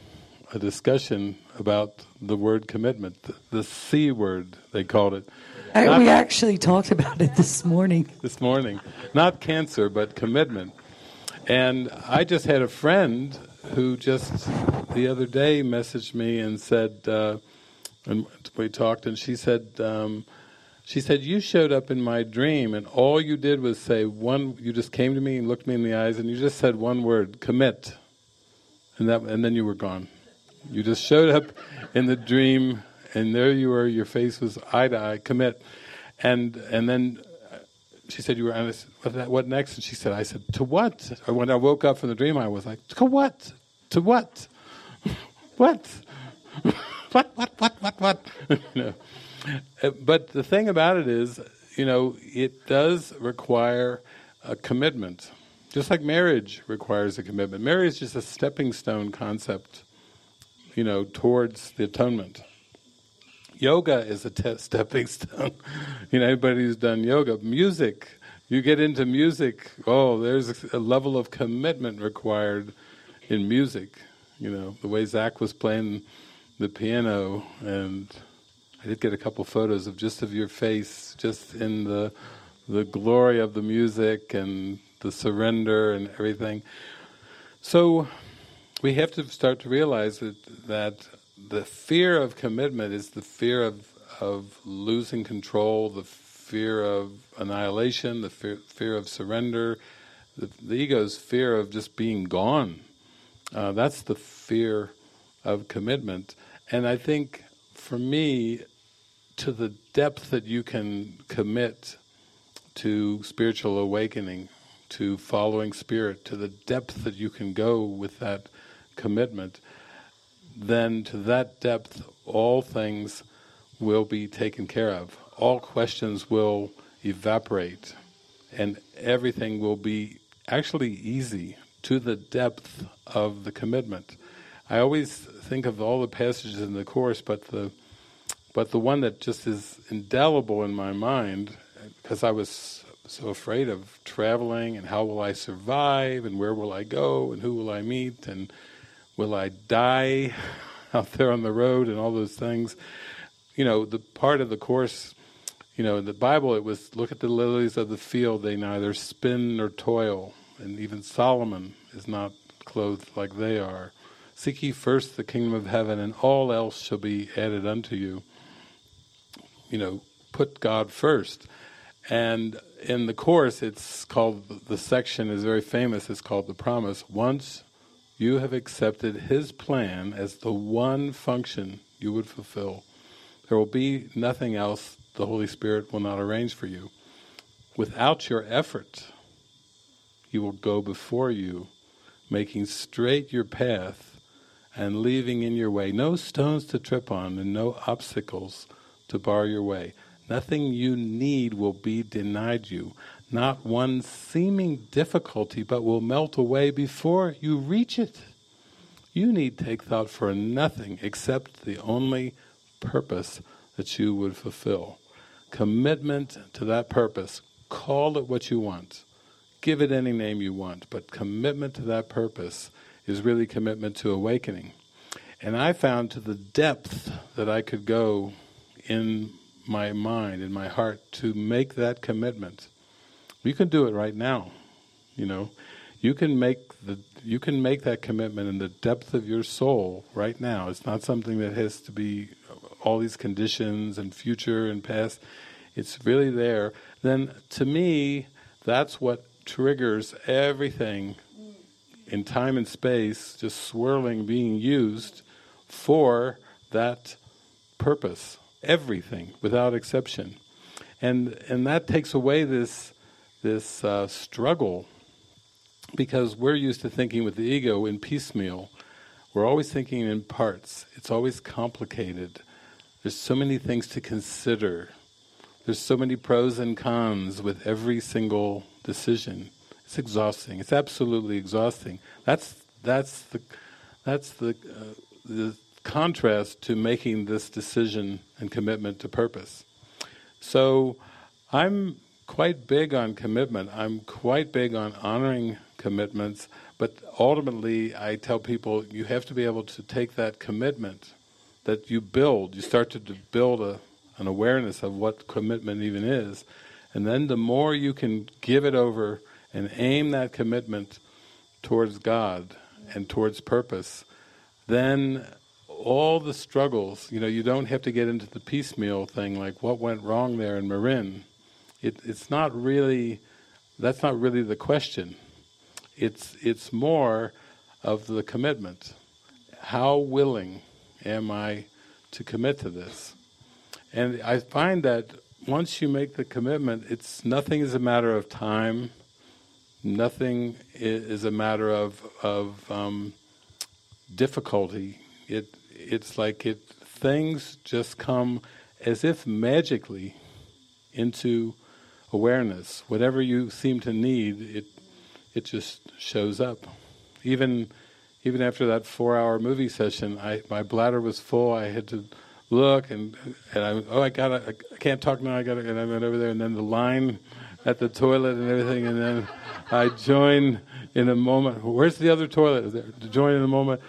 a discussion about the word commitment, the, the C word they called it. I, we actually talked about it this morning. This morning, not cancer, but commitment. And I just had a friend who just the other day messaged me and said, uh, and we talked, and she said, um, she said, you showed up in my dream, and all you did was say one. You just came to me and looked me in the eyes, and you just said one word: commit, and that, and then you were gone. You just showed up in the dream, and there you were. Your face was eye to eye. Commit, and and then she said, "You were." And I said, what, next? And she said, "I said to what?" When I woke up from the dream, I was like, "To what? To what? [LAUGHS] [LAUGHS] what? what? What? What? What? What?" [LAUGHS] you. Uh, but the thing about it is, you know, it does require a commitment, just like marriage requires a commitment. Marriage is just a stepping stone concept, you know, towards the atonement. Yoga is a te- stepping [LAUGHS] stone. you know, anybody who's done yoga, music, you get into music, oh, there's a level of commitment required in music. You know, the way Zach was playing the piano, and I did get a couple photos of just of your face, just in the the glory of the music and the surrender and everything. So we have to start to realize that that the fear of commitment is the fear of of losing control, the fear of annihilation, the fear, fear of surrender, the, the, ego's fear of just being gone. Uh, that's the fear of commitment. And I think for me, to the depth that you can commit to spiritual awakening, to following spirit, to the depth that you can go with that commitment, then to that depth all things will be taken care of. All questions will evaporate and everything will be actually easy to the depth of the commitment. I always think of all the passages in the Course, but the but the one that just is indelible in my mind, because I was so afraid of traveling and how will I survive and where will I go and who will I meet and will I die [LAUGHS] out there on the road and all those things. You know, the part of the course, you know, in the Bible it was look at the lilies of the field, they neither spin nor toil. And even Solomon is not clothed like they are. Seek ye first the kingdom of heaven, and all else shall be added unto you. You know, put God first. And in the Course, it's called, the section is very famous, it's called The Promise. Once you have accepted His plan as the one function you would fulfill. There will be nothing else the Holy Spirit will not arrange for you. Without your effort, He will go before you, making straight your path and leaving in your way no stones to trip on and no obstacles to bar your way. Nothing you need will be denied you not one seeming difficulty, but will melt away before you reach it. You need take thought for nothing except the only purpose that you would fulfill. Commitment to that purpose. Call it what you want. Give it any name you want, but commitment to that purpose is really commitment to awakening. And I found to the depth that I could go in my mind, and my heart, to make that commitment you can do it right now. You know, you can make the you can make that commitment in the depth of your soul right now. It's not something that has to be all these conditions and future and past. It's really there. Then to me, that's what triggers everything in time and space, just swirling, being used for that purpose. Everything, without exception. And and that takes away this this uh, struggle because we're used to thinking with the ego in piecemeal. We're always thinking in parts. It's always complicated. There's so many things to consider. There's so many pros and cons with every single decision. It's exhausting. It's absolutely exhausting. That's that's the that's the uh, the contrast to making this decision and commitment to purpose. So I'm quite big on commitment. I'm quite big on honoring commitments, but ultimately I tell people you have to be able to take that commitment that you build, you start to build a, an awareness of what commitment even is, and then the more you can give it over and aim that commitment towards God and towards purpose, then all the struggles, you know, you don't have to get into the piecemeal thing like what went wrong there in Marin. It, it's not really, that's not really the question. It's, it's more of the commitment. How willing am I to commit to this? And I find that once you make the commitment, it's nothing is a matter of time. Nothing is a matter of of um, difficulty. It it's like it things just come as if magically into awareness. Whatever you seem to need, it it just shows up. Even even after that four-hour movie session, I my bladder was full. I had to look and and I oh I got I can't talk now. I got and I went over there and then the line at the toilet and everything and then I join in a moment. Where's the other toilet? Join in a moment.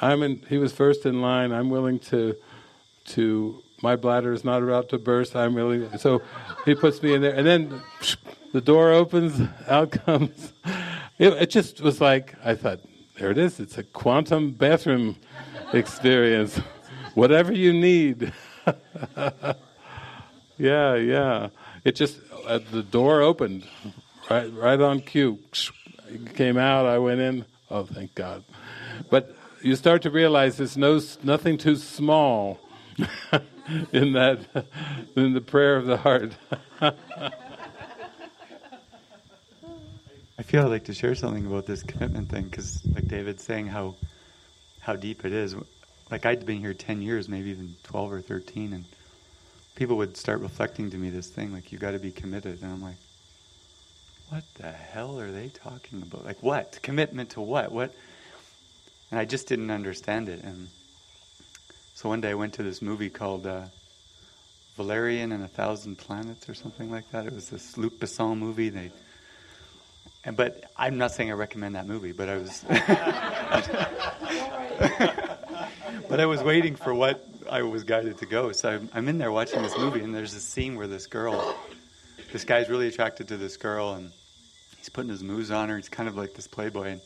I'm in. He was first in line. I'm willing to to. My bladder is not about to burst. I'm willing. So he puts me in there, and then the door opens. [LAUGHS] Out comes. It, it just was like I thought. There it is. It's a quantum bathroom experience. Whatever you need. [LAUGHS] yeah, yeah. It just uh, the door opened right right on cue. Came out. I went in. Oh, thank God. But you start to realize there's no nothing too small [LAUGHS] in that in the prayer of the heart. [LAUGHS] I feel I'd like to share something about this commitment thing because, like David's saying, how how deep it is. Like I'd been here ten years, maybe even twelve or thirteen, and people would start reflecting to me this thing, like you got to be committed, and I'm like, what the hell are they talking about? Like what commitment to what? What? And I just didn't understand it. And so one day I went to this movie called uh, Valerian and a Thousand Planets or something like that. It was this Luc Besson movie. They and, but I'm not saying I recommend that movie, but I was. [LAUGHS] but I was waiting for what I was guided to go. So I'm, I'm in there watching this movie, and there's a scene where this girl, this guy's really attracted to this girl, and he's putting his moves on her. He's kind of like this playboy, and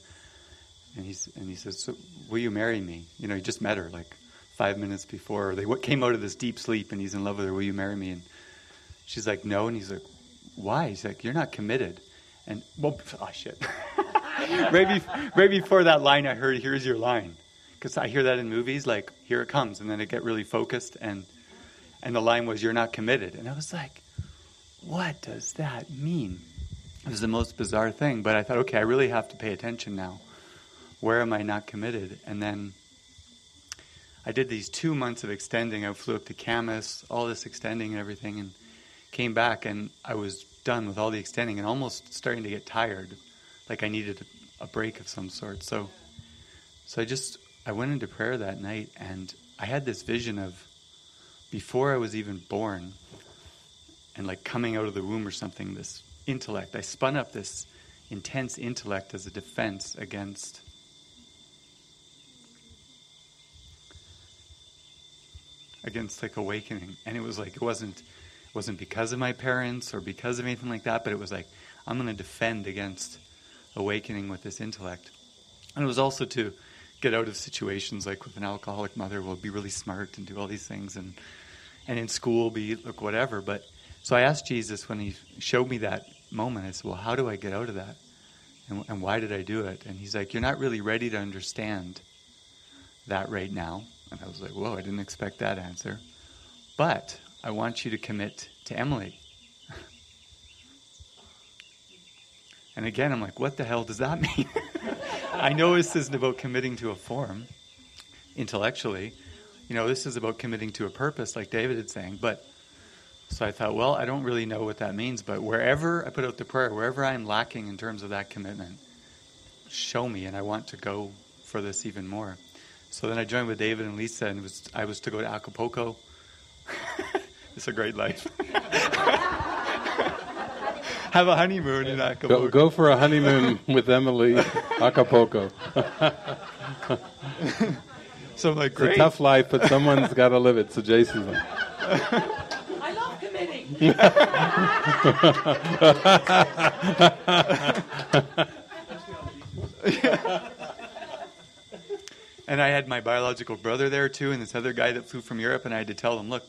and he's and he says, so, "Will you marry me?" You know, he just met her like five minutes before. They came out of this deep sleep, and he's in love with her. Will you marry me? And she's like, "No," and he's like, "Why?" He's like, "You're not committed." And well, [LAUGHS] oh shit. [LAUGHS] maybe right before that line, I heard, "Here's your line," because I hear that in movies, like "Here it comes," and then it get really focused, and and the line was, "You're not committed," and I was like, "What does that mean?" It was the most bizarre thing, but I thought, okay, I really have to pay attention now. Where am I not committed? And then I did these two months of extending. I flew up to Camas, all this extending and everything, and came back, and I was done with all the extending and almost starting to get tired, like I needed a, a break of some sort. So, so I just I went into prayer that night, and I had this vision of before I was even born, and like coming out of the womb or something. This intellect. I spun up this intense intellect as a defense against against like awakening. And it was like it wasn't it wasn't because of my parents or because of anything like that but it was like i'm going to defend against awakening with this intellect. And it was also to get out of situations like with an alcoholic mother will be really smart and do all these things and and in school be look whatever. But so i asked jesus when he showed me that moment i said well how do i get out of that? And, and why did i do it? And he's like you're not really ready to understand that right now and I was like, whoa, I didn't expect that answer. But I want you to commit to Emily. [LAUGHS] and again, I'm like, what the hell does that [LAUGHS] mean? [LAUGHS] I know this isn't about committing to a form intellectually. You know, this is about committing to a purpose, like David is saying. But so I thought, well, I don't really know what that means, but wherever I put out the prayer, wherever I'm lacking in terms of that commitment, show me, and I want to go for this even more. So then I joined with David and Lisa, and was, I was to go to Acapulco. [LAUGHS] it's a great life. [LAUGHS] Have a honeymoon in Acapulco. Go, go for a honeymoon with Emily, Acapulco. so I'm like, It's a great. tough life, but someone's got to live it. So Jason's like, I love committing. [LAUGHS] and I had my biological brother there too, and this other guy that flew from Europe, and I had to tell them, look,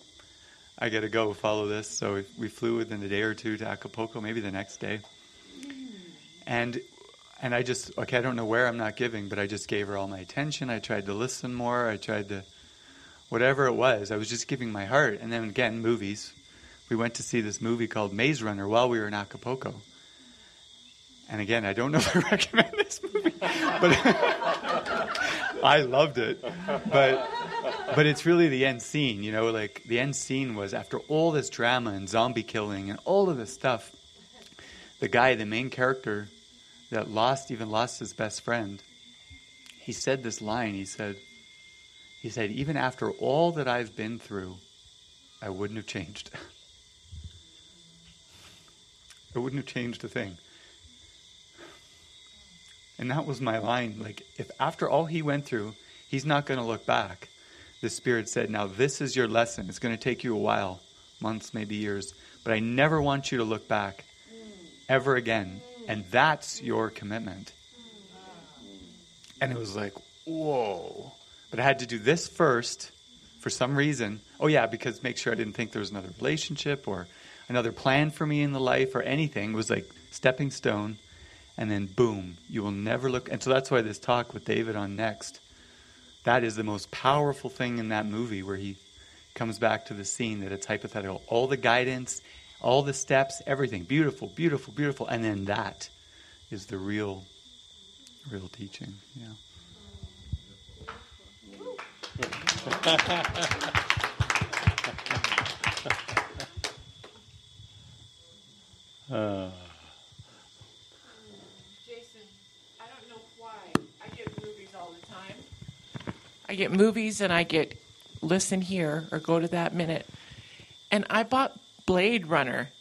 I got to go follow this. So we, flew within a day or two to Acapulco, maybe the next day, and and I just okay, I don't know where I'm not giving, but I just gave her all my attention. I tried to listen more. I tried to whatever it was. I was just giving my heart. And then again, movies. We went to see this movie called Maze Runner while we were in Acapulco. And again, I don't know if I [LAUGHS] recommend this movie, but [LAUGHS] I loved it. But but it's really the end scene, you know, like the end scene was after all this drama and zombie killing and all of this stuff, the guy, the main character that lost even lost his best friend, he said this line, he said he said, even after all that I've been through, I wouldn't have changed. [LAUGHS] I wouldn't have changed a thing. And that was my line. Like, if after all he went through, he's not going to look back, the Spirit said, Now this is your lesson. It's going to take you a while, months, maybe years, but I never want you to look back ever again. And that's your commitment. And it was like, whoa. But I had to do this first for some reason. Oh, yeah, because make sure I didn't think there was another relationship or another plan for me in the life or anything. It was like stepping stone. And then boom, you will never look. And so that's why this talk with David on next, that is the most powerful thing in that movie where he comes back to the scene that it's hypothetical. All the guidance, all the steps, everything. Beautiful, beautiful, beautiful. And then that is the real, real teaching. Yeah. [LAUGHS] Uh, Jason, I don't know why. I get movies all the time. I get movies and I get listen here or go to that minute. And I bought Blade Runner.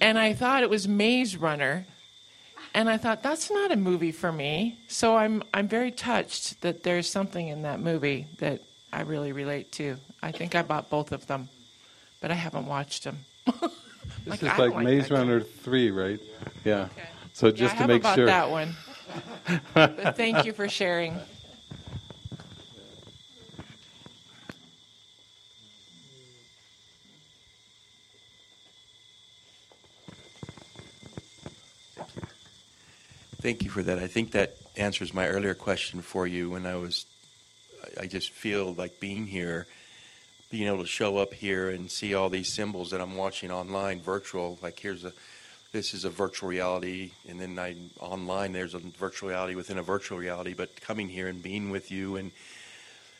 And I thought it was Maze Runner. And I thought that's not a movie for me. So I'm I'm very touched that there's something in that movie that I really relate to. I think I bought both of them, but I haven't watched them. this Like, is like, like Maze Runner 3, right? Yeah. Okay. So just I to make bought sure. that one. [LAUGHS] but thank you for sharing. Thank you for that. I think that answers my earlier question for you when I was, I- just feel like being here, being able to show up here and see all these symbols that I'm watching online, virtual, like here's a, this is a virtual reality, and then I, online there's a virtual reality within a virtual reality, but coming here and being with you and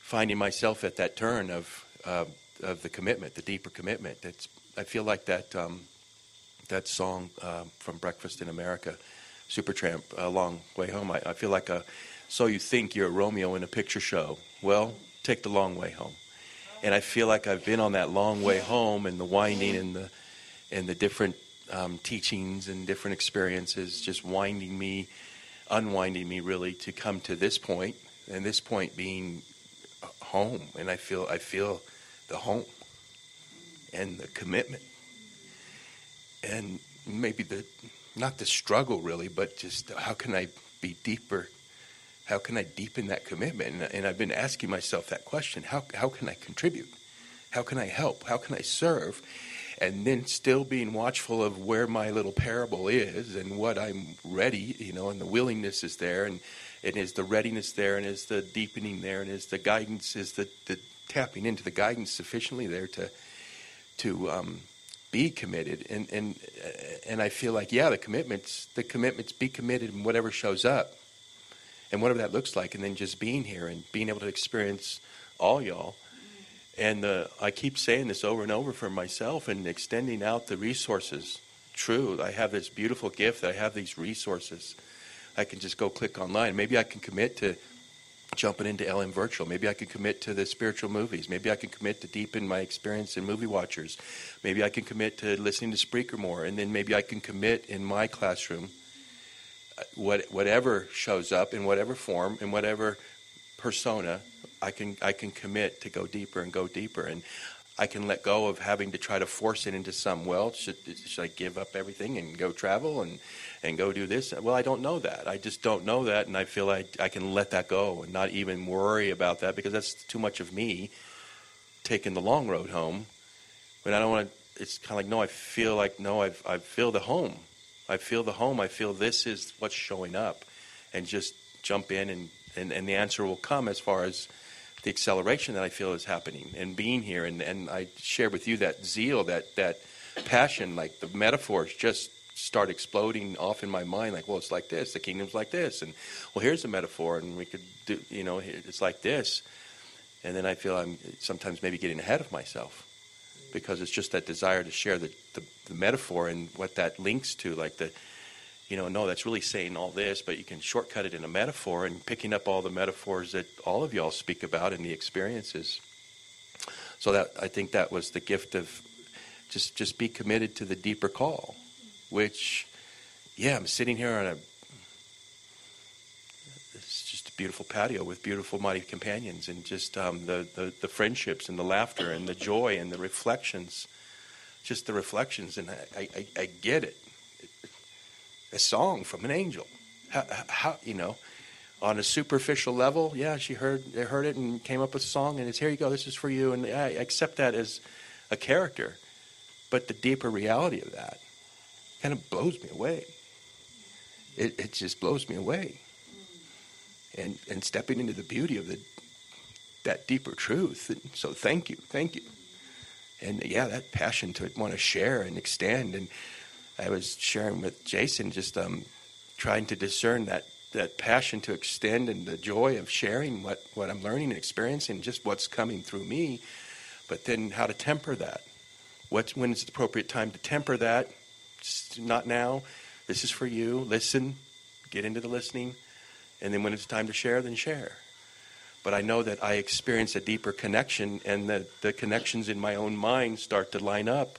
finding myself at that turn of, uh, of the commitment, the deeper commitment. It's, I feel like that, um, that song uh, from Breakfast in America, Supertramp, A Long Way Home. I, I feel like a, so you think you're a Romeo in a picture show. Well, take the long way home. And I feel like I've been on that long way home and the winding and the, and the different um, teachings and different experiences just winding me, unwinding me really to come to this point, and this point being home. And I feel, I feel the home and the commitment and maybe the not the struggle really, but just how can I be deeper? How can I deepen that commitment? And, and I've been asking myself that question: how how can I contribute? How can I help? How can I serve? And then still being watchful of where my little parable is and what I'm ready, you know, and the willingness is there, and and is the readiness there, and is the deepening there, and is the guidance, is the, the tapping into the guidance sufficiently there to to um, be committed. And and and I feel like yeah the commitments the commitments be committed in whatever shows up and whatever that looks like. And then just being here and being able to experience all y'all. And uh, I keep saying this over and over for myself and extending out the resources. True I have this beautiful gift. I have these resources. I can just go click online. Maybe I can commit to jumping into LM Virtual. Maybe I can commit to the spiritual movies. Maybe I can commit to deepen my experience in movie watchers. Maybe I can commit to listening to Spreaker more. And then maybe I can commit in my classroom, uh, what, whatever shows up in whatever form, in whatever persona, I can, I can commit to go deeper and go deeper. And I can let go of having to try to force it into some, well, should, should I give up everything and go travel and, and go do this. Well, I don't know that. I just don't know that, and I feel like I can let that go and not even worry about that because that's too much of me taking the long road home. When I don't want to, it's kind of like no. I feel like no. I I feel the home. I feel the home. I feel this is what's showing up, and just jump in and and, and the answer will come as far as the acceleration that I feel is happening and being here. And, and I share with you that zeal, that, that passion, like the metaphors just start exploding off in my mind like well it's like this the kingdom's like this and well here's a metaphor and we could do you know it's like this and then i feel i'm sometimes maybe getting ahead of myself because it's just that desire to share the, the, the metaphor and what that links to like the you know, no, that's really saying all this, but you can shortcut it in a metaphor and picking up all the metaphors that all of y'all speak about in the experiences. So that I think that was the gift of just just be committed to the deeper call, which, yeah, I'm sitting here on a it's just a beautiful patio with beautiful mighty companions and just um, the, the the friendships and the laughter and the joy and the reflections, just the reflections, and I I, I get it a song from an angel. How, how, you know, on a superficial level, yeah, she heard they heard it and came up with a song, and it's here you go, this is for you, and I accept that as a character. But the deeper reality of that kind of blows me away. It, it just blows me away. And and stepping into the beauty of the that deeper truth. And so thank you, thank you. And yeah, that passion to want to share and extend and I was sharing with Jason, just um, trying to discern that that passion to extend and the joy of sharing what, what I'm learning and experiencing, just what's coming through me, but then how to temper that. What's, when is the appropriate time to temper that? Not now. This is for you. Listen, get into the listening, and then when it's time to share, then share. But I know that I experience a deeper connection, and that the connections in my own mind start to line up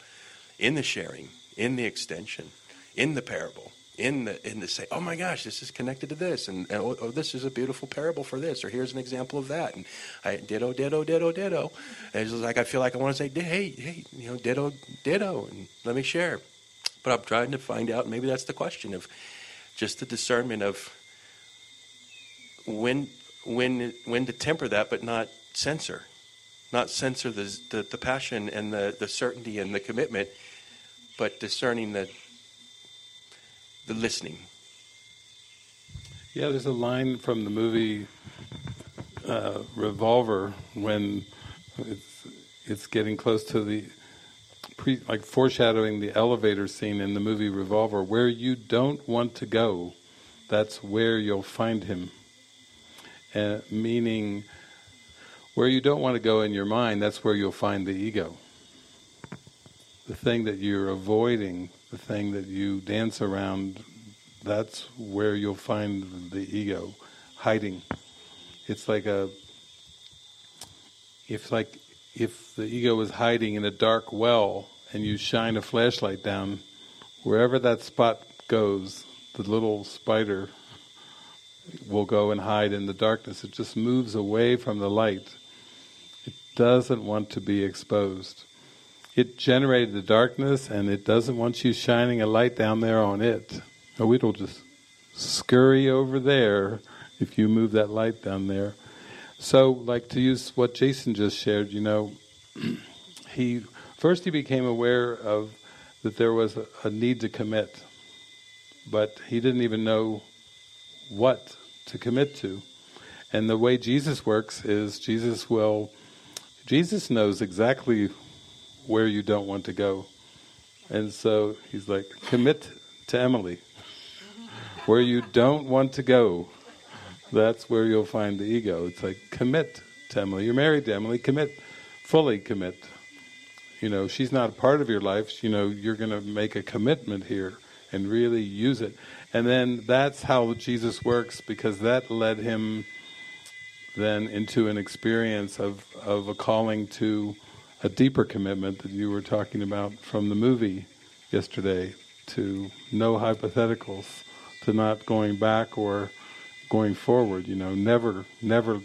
in the sharing in the extension, in the parable, in the in the say, oh my gosh, this is connected to this, and, and oh, oh, this is a beautiful parable for this, or here's an example of that, and I ditto, ditto, ditto, ditto. And it's like I feel like I want to say, hey, hey, you know, ditto, ditto, and let me share. But I'm trying to find out. Maybe that's the question of just the discernment of when when when to temper that, but not censor, not censor the the, the passion and the the certainty and the commitment but discerning the the listening. Yeah, there's a line from the movie uh, Revolver when it's it's getting close to the pre, like foreshadowing the elevator scene in the movie Revolver, where you don't want to go, that's where you'll find him. Uh, meaning, where you don't want to go in your mind, that's where you'll find the ego the thing that you're avoiding, the thing that you dance around, that's where you'll find the ego hiding. It's like a, if like if the ego is hiding in a dark well and you shine a flashlight down, wherever that spot goes, the little spider will go and hide in the darkness. It just moves away from the light. It doesn't want to be exposed it generated the darkness and it doesn't want you shining a light down there on it. Or it'll just scurry over there if you move that light down there. So, like to use what Jason just shared, you know, [CLEARS THROAT] he first he became aware of that there was a, a need to commit, but he didn't even know what to commit to. And the way Jesus works is Jesus will, Jesus knows exactly where you don't want to go. And so he's like, commit to Emily. Where you don't want to go, that's where you'll find the ego. It's like, commit to Emily. You're married to Emily, commit, fully commit. You know, she's not a part of your life. You know, you're going to make a commitment here and really use it. And then that's how Jesus works because that led him then into an experience of, of a calling to a deeper commitment that you were talking about from the movie yesterday to no hypotheticals, to not going back or going forward, you know, never, never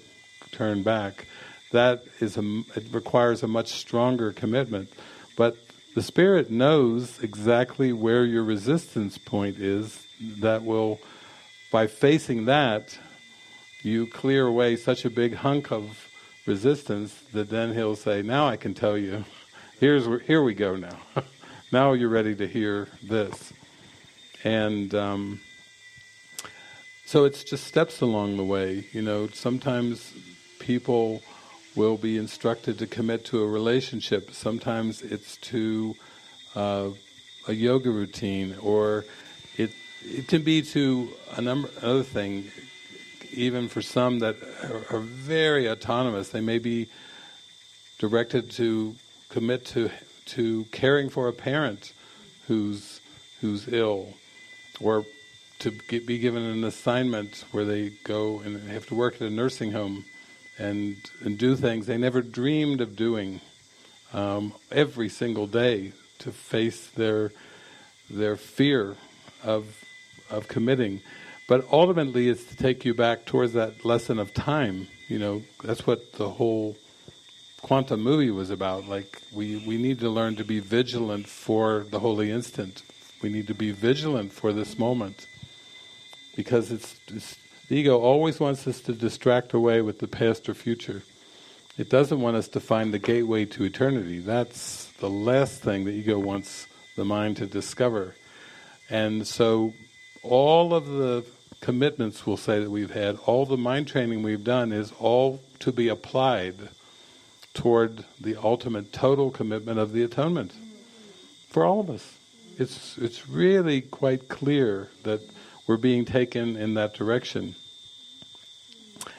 turn back. That is a, it requires a much stronger commitment. But the Spirit knows exactly where your resistance point is that will, by facing that, you clear away such a big hunk of resistance that then he'll say, "Now I can tell you. Here's where, here we go now. [LAUGHS] now you're ready to hear this." And um, so it's just steps along the way. You know, sometimes people will be instructed to commit to a relationship. Sometimes it's to uh, a yoga routine, or it it can be to a number another thing. Even for some that are, are very autonomous, they may be directed to commit to to caring for a parent who's who's ill, or to get, be given an assignment where they go and have to work at a nursing home and and do things they never dreamed of doing um, every single day to face their their fear of of committing. But ultimately, it's to take you back towards that lesson of time. You know, that's what the whole quantum movie was about. Like we we need to learn to be vigilant for the holy instant. We need to be vigilant for this moment because it's, it's the ego always wants us to distract away with the past or future. It doesn't want us to find the gateway to eternity. That's the last thing the ego wants the mind to discover. And so all of the commitments we'll say that we've had, all the mind training we've done is all to be applied toward the ultimate total commitment of the atonement for all of us. It's it's really quite clear that we're being taken in that direction.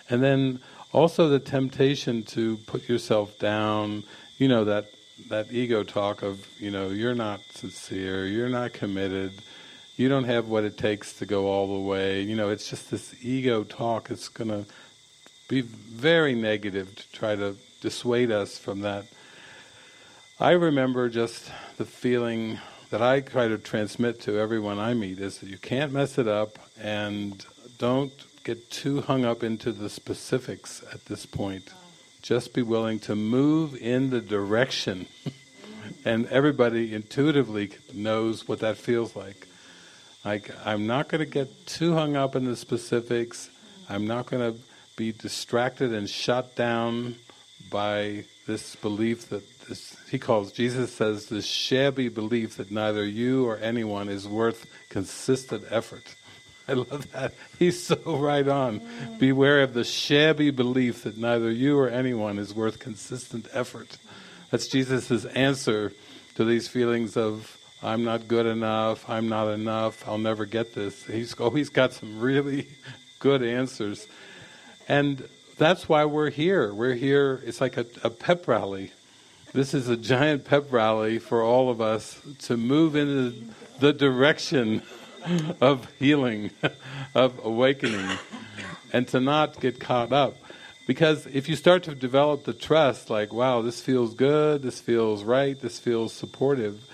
And then also the temptation to put yourself down, you know, that that ego talk of, you know, you're not sincere, you're not committed, you don't have what it takes to go all the way. You know, it's just this ego talk. It's going to be very negative to try to dissuade us from that. I remember just the feeling that I try to transmit to everyone I meet is that you can't mess it up and don't get too hung up into the specifics at this point. Just be willing to move in the direction. [LAUGHS] and everybody intuitively knows what that feels like. Like, I'm not going to get too hung up in the specifics. I'm not going to be distracted and shut down by this belief that this, he calls, Jesus says, this shabby belief that neither you or anyone is worth consistent effort. [LAUGHS] I love that. He's so right on. Mm. Beware of the shabby belief that neither you or anyone is worth consistent effort. That's Jesus' answer to these feelings of I'm not good enough, I'm not enough, I'll never get this. He's, oh, he's got some really [LAUGHS] good answers. And that's why we're here. We're here, it's like a, a pep rally. This is a giant pep rally for all of us to move into the direction [LAUGHS] of healing, [LAUGHS] of awakening, and to not get caught up. Because if you start to develop the trust, like, wow, this feels good, this feels right, this feels supportive,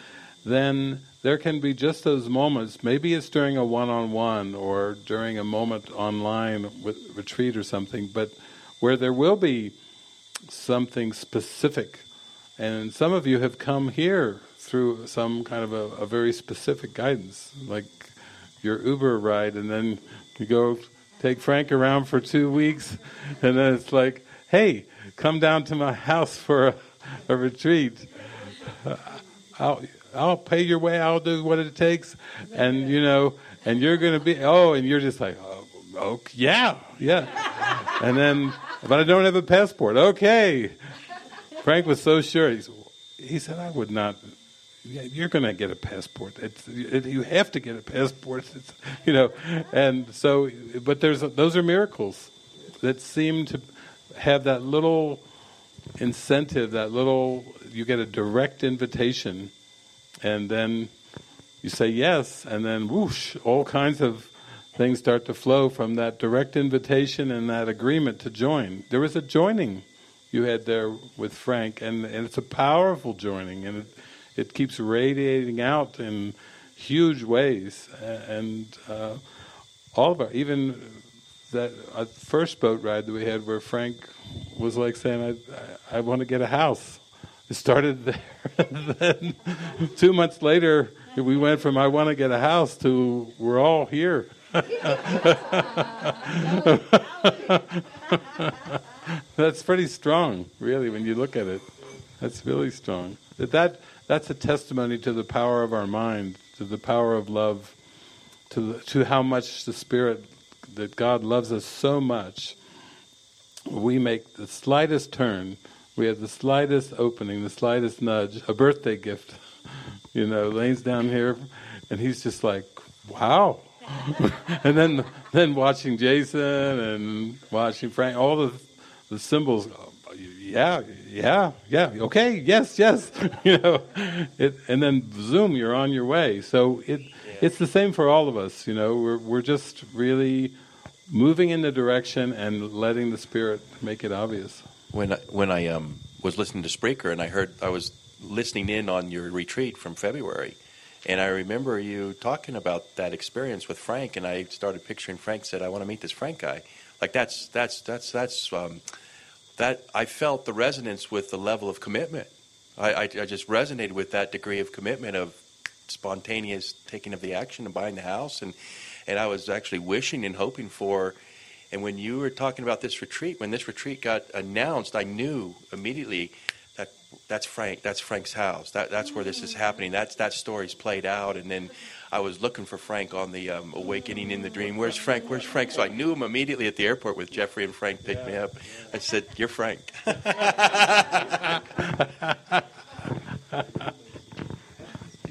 then there can be just those moments. Maybe it's during a one-on-one or during a moment online with retreat or something, but where there will be something specific. And some of you have come here through some kind of a, a very specific guidance, like your Uber ride, and then you go take Frank around for two weeks, and then it's like, hey, come down to my house for a, a retreat. Uh, I'll, I'll pay your way. I'll do what it takes, and you know, and you're going to be. Oh, and you're just like, oh, oh, yeah, yeah, and then, but I don't have a passport. Okay, Frank was so sure. He said, he said I would not. You're going to get a passport. It's, you have to get a passport. It's, you know, and so, but there's those are miracles that seem to have that little incentive, that little. You get a direct invitation and then you say yes, and then whoosh, all kinds of things start to flow from that direct invitation and that agreement to join. There was a joining you had there with Frank, and, and it's a powerful joining, and it, it keeps radiating out in huge ways. And uh, all of our, even that uh, first boat ride that we had where Frank was like saying, I, I, I want to get a house. It started [LAUGHS] there. then two months later, we went from I want to get a house to we're all here. That's pretty strong, really, when you look at it. That's really strong. That, that that's a testimony to the power of our mind, to the power of love, to the, to how much the Spirit that God loves us so much. We make the slightest turn, we have the slightest opening, the slightest nudge, a birthday gift. [LAUGHS] You know, Lane's down here, and he's just like, "Wow." [LAUGHS] and then, then watching Jason and watching Frank, all the the symbols yeah, yeah, yeah, okay, yes, yes, [LAUGHS] you know, it, and then zoom, you're on your way. So it, yeah. it's the same for all of us, you know. We're we're just really moving in the direction and letting the spirit make it obvious. When I, when I um, was listening to Spreaker and I heard I was listening in on your retreat from February, and I remember you talking about that experience with Frank, and I started picturing Frank said, "I want to meet this Frank guy." Like that's that's that's that's. Um, that I felt the resonance with the level of commitment. I, I, I, just resonated with that degree of commitment of spontaneous taking of the action and buying the house, and and I was actually wishing and hoping for. And when you were talking about this retreat, when this retreat got announced, I knew immediately that's Frank. That's Frank's house. That that's where this is happening. That's that story's played out, and then I was looking for Frank on the um, Awakening in the Dream. Where's Frank? Where's Frank? So I knew him immediately at the airport with Jeffrey and Frank picked me up. I said, "You're Frank." [LAUGHS]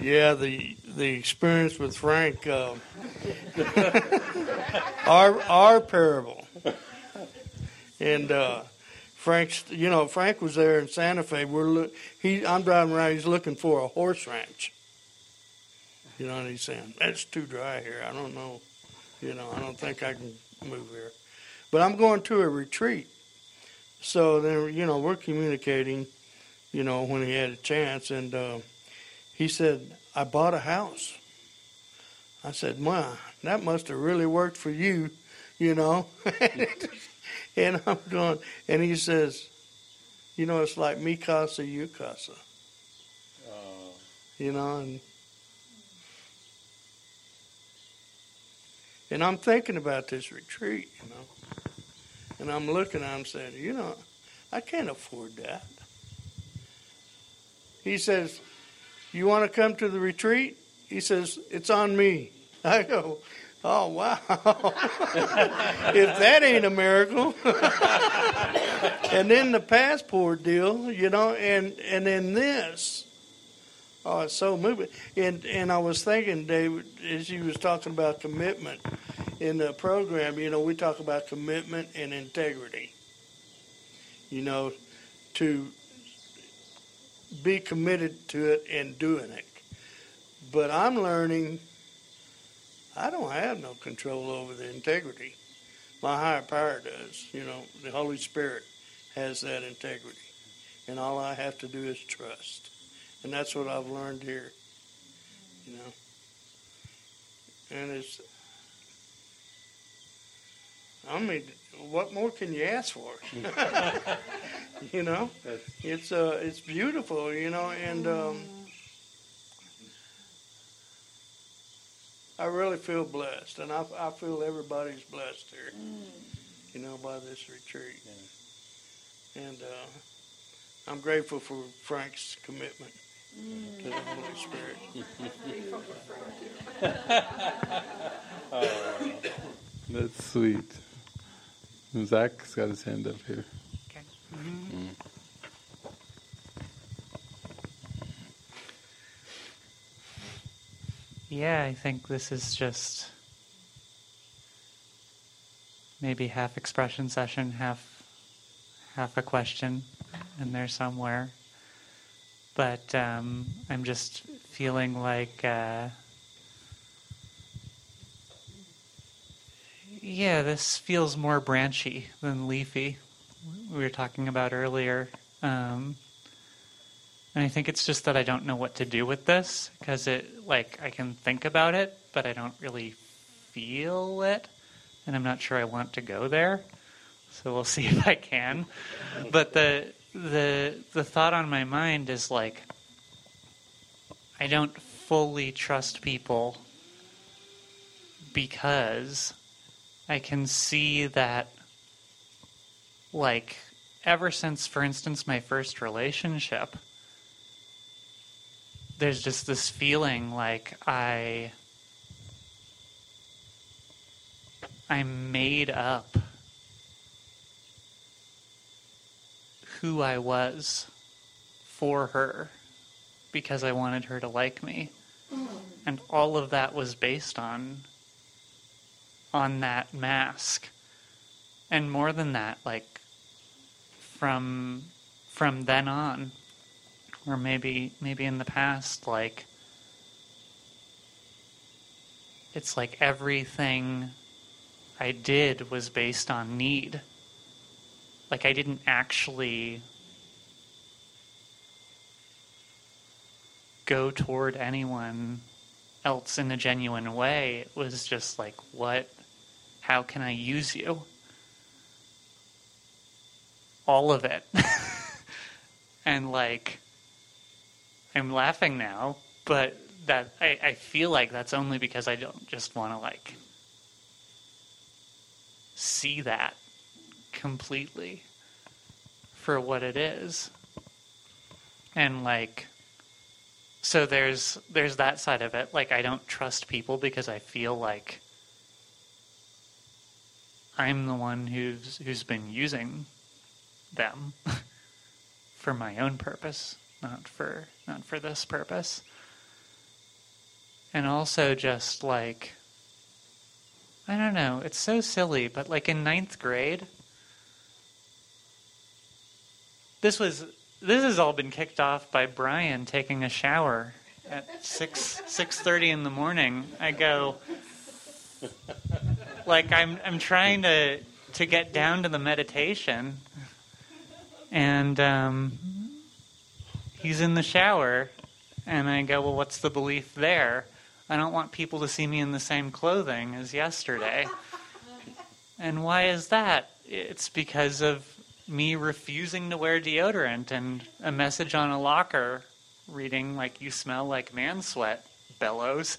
yeah, the the experience with Frank, uh, [LAUGHS] our our parable, and uh, Frank's. You know, Frank was there in Santa Fe. We're he. I'm driving around. He's looking for a horse ranch you know, and he's saying, it's too dry here. I don't know. You know, I don't think I can move here. But I'm going to a retreat. So then, you know, we're communicating, you know, when he had a chance. And uh, he said, I bought a house. I said, "My, that must have really worked for you, you know. [LAUGHS] [LAUGHS] and I'm going, and he says, you know, it's like me casa, you casa. Uh. You know, and And I'm thinking about this retreat, you know. And I'm looking at him saying, you know, I can't afford that. He says, You want to come to the retreat? He says, It's on me. [LAUGHS] I go, Oh, wow. [LAUGHS] if that ain't a miracle. [LAUGHS] and then the passport deal, you know, and, and then this. Oh, it's so moving. And and I was thinking, David, as you was talking about commitment in the program, you know, we talk about commitment and integrity. You know, to be committed to it and doing it. But I'm learning I don't have no control over the integrity. My higher power does. You know, the Holy Spirit has that integrity. And all I have to do is trust. And that's what I've learned here. You know. And it's I mean, what more can you ask for? [LAUGHS] you know, it's uh, it's beautiful, you know, and um, I really feel blessed, and I, I feel everybody's blessed here, you know, by this retreat, and uh, I'm grateful for Frank's commitment to the Holy Spirit. [LAUGHS] [LAUGHS] oh, that's sweet. Zach's got his hand up here. Yeah, I think this is just maybe half expression session, half half a question in there somewhere. But um, I'm just feeling like. Uh, Yeah, this feels more branchy than leafy. We were talking about earlier. Um, and I think it's just that I don't know what to do with this because it, like, I can think about it, but I don't really feel it, and I'm not sure I want to go there. So we'll [LAUGHS] see if I can. But the the the thought on my mind is like, I don't fully trust people because I can see that, like, ever since, for instance, my first relationship, there's just this feeling like I. I made up who I was for her because I wanted her to like me. Mm. And all of that was based on on that mask. And more than that, like from from then on or maybe maybe in the past like it's like everything I did was based on need. Like I didn't actually go toward anyone else in a genuine way. It was just like, what, how can I use you? All of it. [LAUGHS] and like, I'm laughing now, but that I, I feel like that's only because I don't just want to like see that completely for what it is. And like so there's there's that side of it. Like I don't trust people because I feel like I'm the one who's who's been using them [LAUGHS] for my own purpose, not for not for this purpose. And also just like I don't know, it's so silly, but like in ninth grade this was this has all been kicked off by Brian taking a shower at six six thirty in the morning. I go like I'm I'm trying to to get down to the meditation, and um, he's in the shower, and I go, well, what's the belief there? I don't want people to see me in the same clothing as yesterday. [LAUGHS] And why is that? It's because of me refusing to wear deodorant and a message on a locker reading like you smell like man sweat bellows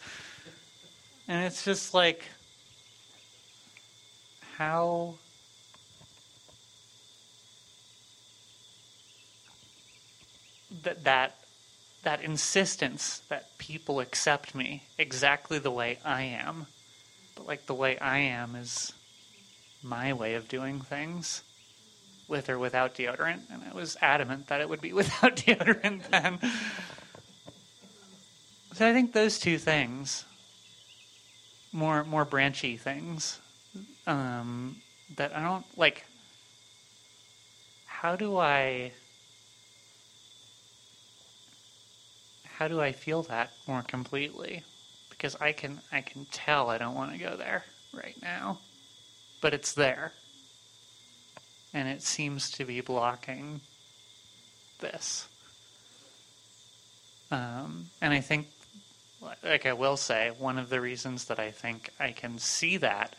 and it's just like how that that that insistence that people accept me exactly the way I am but like the way I am is my way of doing things with or without deodorant, and I was adamant that it would be [LAUGHS] without deodorant then. So I think those two things, more more branchy things, um, that I don't like. How do I? How do I feel that more completely? Because I can I can tell I don't want to go there right now, but it's there and it seems to be blocking this. Um, and I think, like I will say, one of the reasons that I think I can see that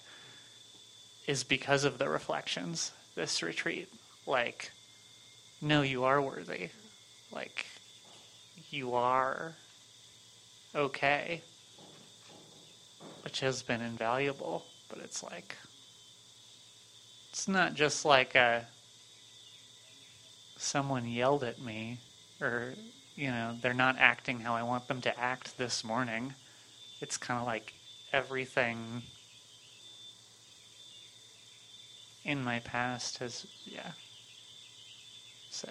is because of the reflections this retreat. Like, no, you are worthy. Like, you are okay, which has been invaluable. But it's like, it's not just like a, uh, someone yelled at me or, you know, they're not acting how I want them to act this morning. It's kind of like everything in my past has, yeah. So,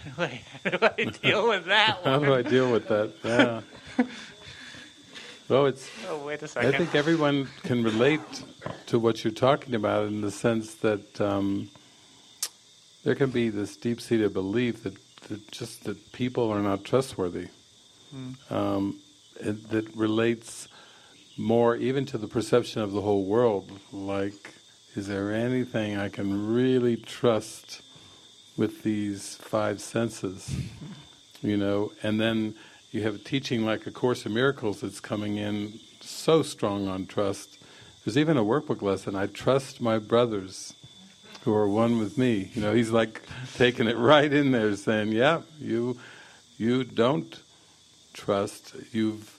[LAUGHS] how do I deal with that one? how do I deal with that? [LAUGHS] Yeah. Well, it's. Oh, wait a second. I think everyone can relate to what you're talking about in the sense that um, there can be this deep-seated belief that, that, just that people are not trustworthy. Mm. Um, it, that relates more even to the perception of the whole world. Like, is there anything I can really trust with these five senses? You know, and then you have teaching like A Course in Miracles that's coming in so strong on trust. There's even a workbook lesson, I trust my brothers who are one with me. You know, he's like taking it right in there saying, yeah, you, you don't trust. You've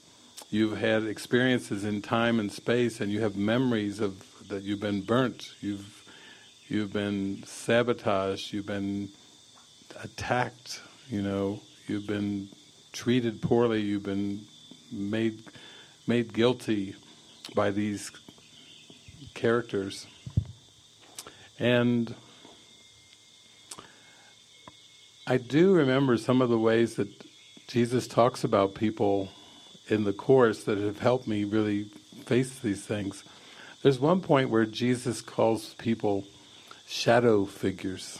you've had experiences in time and space, and you have memories of that you've been burnt. You've you've been sabotaged. You've been attacked. You know, you've been treated poorly. You've been made made guilty by these characters, and I do remember some of the ways that Jesus talks about people in the Course that have helped me really face these things. There's one point where Jesus calls people shadow figures.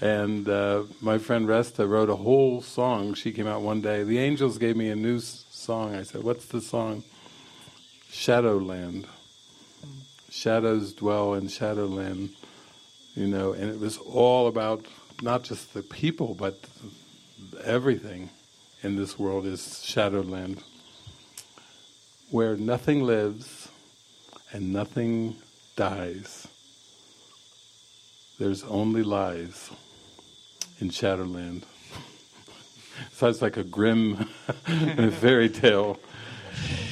and uh, my friend Resta wrote a whole song. She came out one day. The angels gave me a new song. I said, What's the song? Shadowland. Shadows dwell in Shadowland. You know, and it was all about not just the people, but everything in this world is Shadowland, where nothing lives and nothing dies. There's only lies in Shadowland. [LAUGHS] Sounds like a grim [LAUGHS] fairy tale.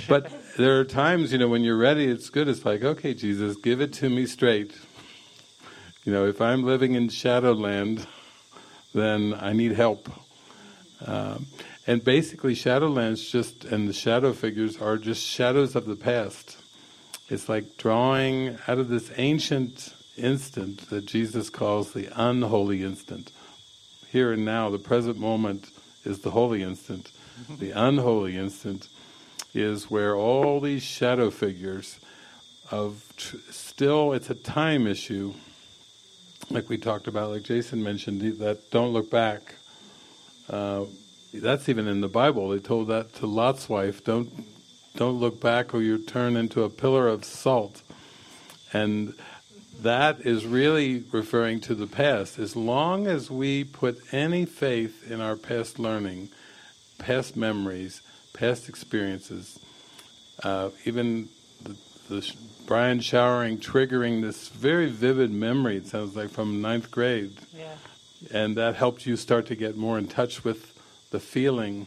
But there are times, you know, when you're ready, it's good. It's like, okay, Jesus, give it to me straight. You know, if I'm living in Shadowland, then I need help. Um, and basically, Shadowlands just and the shadow figures are just shadows of the past. It's like drawing out of this ancient instant that Jesus calls the unholy instant. Here and now, the present moment is the holy instant. The unholy instant is where all these shadow figures of tr- still, it's a time issue, like we talked about, like Jason mentioned, that don't look back. Uh, that's even in the Bible. They told that to Lot's wife. Don't don't look back, or you turn into a pillar of salt. And that is really referring to the past. As long as we put any faith in our past learning, past memories, past experiences, uh, even the, the sh- Brian showering triggering this very vivid memory. It sounds like from ninth grade, Yeah. and that helped you start to get more in touch with the feeling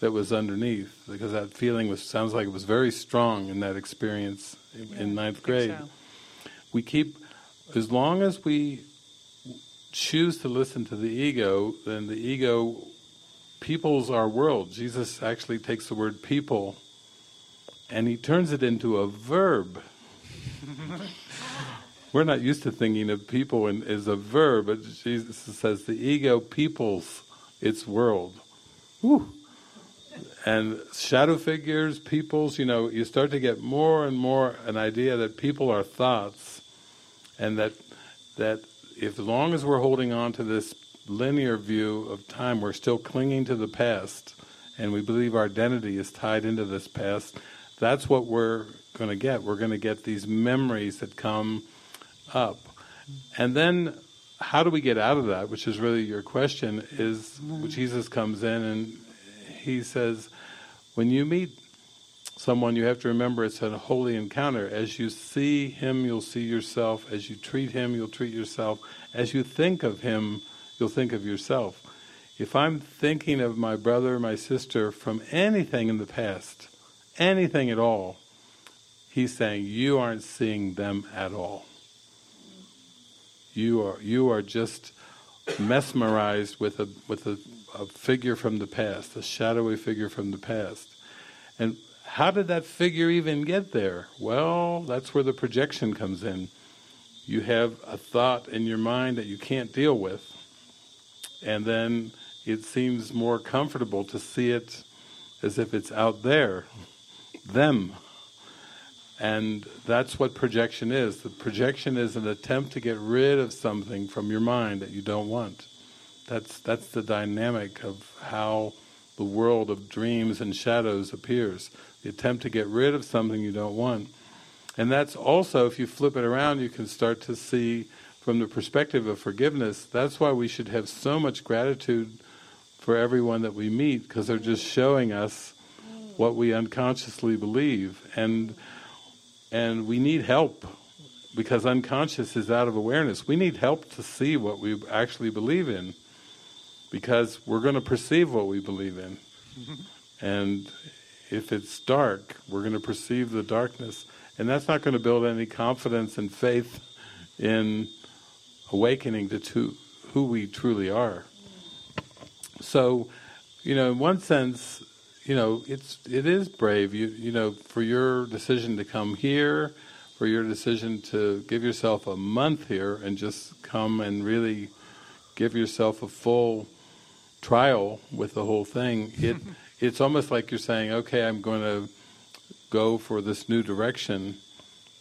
that was underneath, because that feeling was sounds like it was very strong in that experience in, in ninth grade. We keep, as long as we choose to listen to the ego, then the ego peoples our world. Jesus actually takes the word people and he turns it into a verb. [LAUGHS] We're not used to thinking of people in, as a verb, but Jesus says the ego peoples its world. Whew. And shadow figures, peoples, you know, you start to get more and more an idea that people are thoughts, and that that if as long as we're holding on to this linear view of time, we're still clinging to the past, and we believe our identity is tied into this past. That's what we're going to get. We're going to get these memories that come up, and then how do we get out of that? Which is really your question. Is mm-hmm. Jesus comes in and he says, when you meet someone, you have to remember it's a holy encounter. As you see him, you'll see yourself. As you treat him, you'll treat yourself. As you think of him, you'll think of yourself. If I'm thinking of my brother, my sister from anything in the past, anything at all, he's saying you aren't seeing them at all. You are you are just mesmerized with a with a, a figure from the past, a shadowy figure from the past. And how did that figure even get there? Well, that's where the projection comes in. You have a thought in your mind that you can't deal with, and then it seems more comfortable to see it as if it's out there, them. And that's what projection is. The projection is an attempt to get rid of something from your mind that you don't want. That's that's the dynamic of how the world of dreams and shadows appears. The attempt to get rid of something you don't want. And that's also, if you flip it around, you can start to see from the perspective of forgiveness, that's why we should have so much gratitude for everyone that we meet, because they're just showing us what we unconsciously believe. And and we need help because unconscious is out of awareness. We need help to see what we actually believe in because we're going to perceive what we believe in. [LAUGHS] and if it's dark, we're going to perceive the darkness, and that's not going to build any confidence and faith in awakening to, to who we truly are. So, you know, in one sense, you know, it's it is brave. You you know, for your decision to come here, for your decision to give yourself a month here and just come and really give yourself a full trial with the whole thing. It [LAUGHS] it's almost like you're saying, okay, I'm going to go for this new direction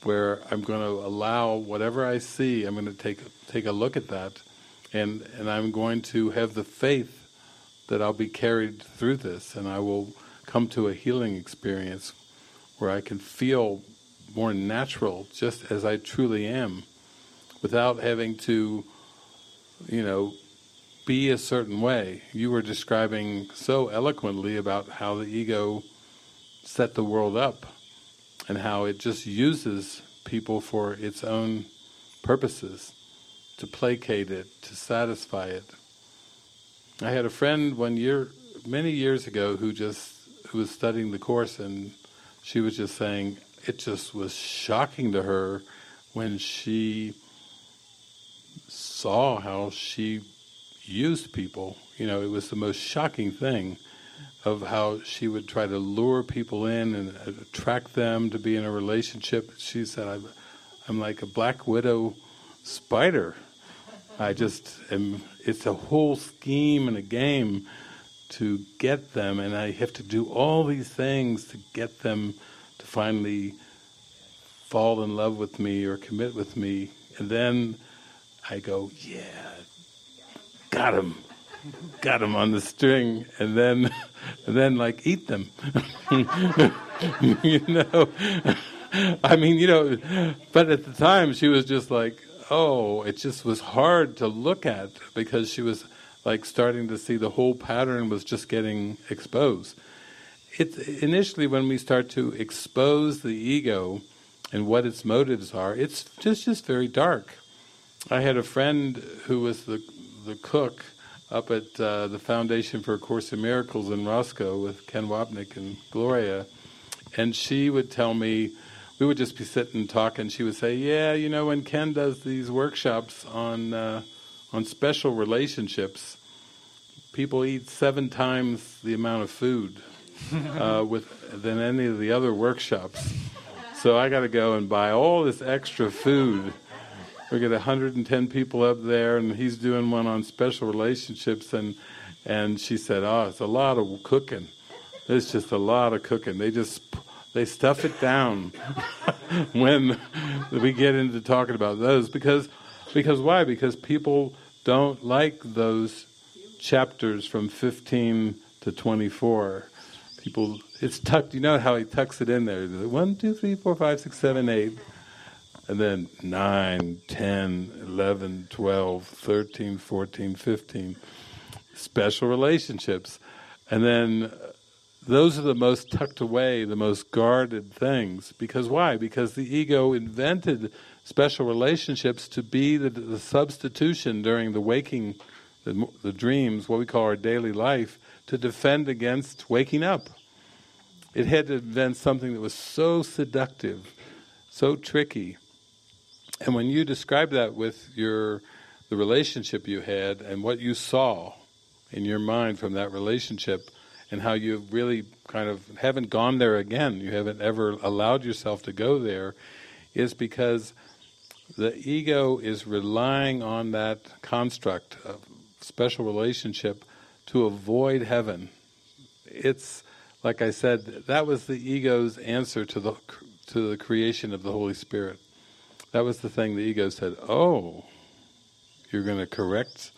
where I'm going to allow whatever I see, I'm going to take take a look at that, and and I'm going to have the faith that I'll be carried through this, and I will come to a healing experience where I can feel more natural, just as I truly am, without having to, you know, be a certain way. You were describing so eloquently about how the ego set the world up and how it just uses people for its own purposes, to placate it, to satisfy it. I had a friend one year, many years ago, who just who was studying the course, and she was just saying it just was shocking to her when she saw how she used people. You know, it was the most shocking thing of how she would try to lure people in and uh, attract them to be in a relationship. She said, I'm, I'm like a black widow spider. I just am, it's a whole scheme and a game to get them, and I have to do all these things to get them to finally fall in love with me or commit with me. And then I go, yeah, got him, got him on the string, and then, and then like eat them, [LAUGHS] you know. I mean, you know, but at the time she was just like, oh, it just was hard to look at because she was like starting to see the whole pattern was just getting exposed. It's initially when we start to expose the ego and what its motives are, it's just just very dark. I had a friend who was the the cook up at uh, the Foundation for a Course in Miracles in Roscoe with Ken Wapnick and Gloria, and she would tell me, we would just be sitting and talking. She would say, "Yeah, you know, when Ken does these workshops on uh, on special relationships, people eat seven times the amount of food uh, [LAUGHS] with than any of the other workshops. So I got to go and buy all this extra food." We get 110 people up there, and he's doing one on special relationships, and and she said, "Oh, it's a lot of cooking. It's just a lot of cooking. They just they stuff it down [LAUGHS] when we get into talking about those because because why? Because people don't like those chapters from 15 to 24. People, it's tucked. You know how he tucks it in there. One, two, three, four, five, six, seven, eight and then 9, 10, 11, 12, 13, 14, 15, special relationships. And then uh, those are the most tucked away, the most guarded things. Because why? Because the ego invented special relationships to be the, the substitution during the waking, the, the dreams, what we call our daily life, to defend against waking up. It had to invent something that was so seductive, so tricky, and when you describe that with your the relationship you had and what you saw in your mind from that relationship and how you really kind of haven't gone there again, you haven't ever allowed yourself to go there, is because the ego is relying on that construct of special relationship to avoid heaven. It's like I said, that was the ego's answer to the to the creation of the Holy Spirit. That was the thing the ego said, "Oh, you're going to correct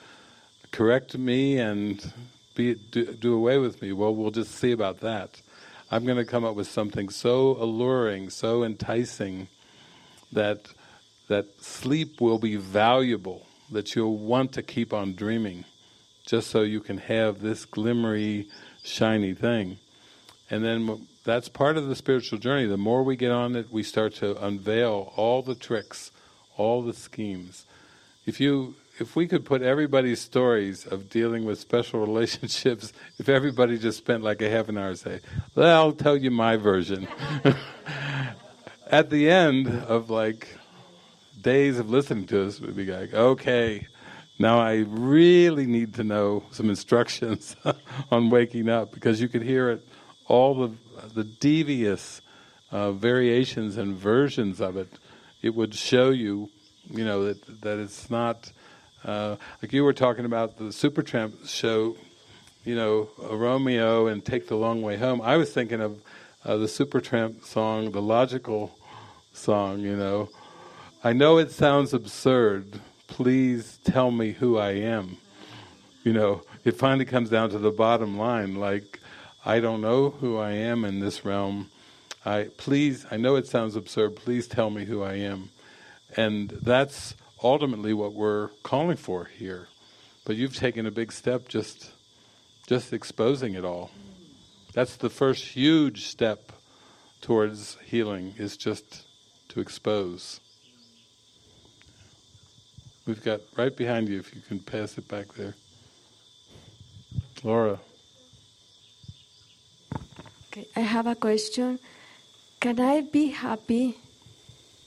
correct me and be do, do away with me. Well, we'll just see about that. I'm going to come up with something so alluring, so enticing that that sleep will be valuable, that you'll want to keep on dreaming just so you can have this glimmery, shiny thing. And then that's part of the spiritual journey. The more we get on it, we start to unveil all the tricks, all the schemes. If you if we could put everybody's stories of dealing with special [LAUGHS] relationships, if everybody just spent like a half an hour say, well, I'll tell you my version. [LAUGHS] At the end of like days of listening to us, we'd be like, okay, now I really need to know some instructions [LAUGHS] on waking up because you could hear it, all the the devious uh, variations and versions of it. It would show you, you know, that that it's not uh, like you were talking about the Supertramp show, you know, Romeo and Take the Long Way Home. I was thinking of uh, the Supertramp song, the logical song, you know. I know it sounds absurd. Please tell me who I am. You know, it finally comes down to the bottom line. Like, I don't know who I am in this realm. I please. I know it sounds absurd. Please tell me who I am. And that's ultimately what we're calling for here. But you've taken a big step just just exposing it all. That's the first huge step towards healing is just to expose. We've got right behind you if you can pass it back there. Laura. Okay, I have a question. Can I be happy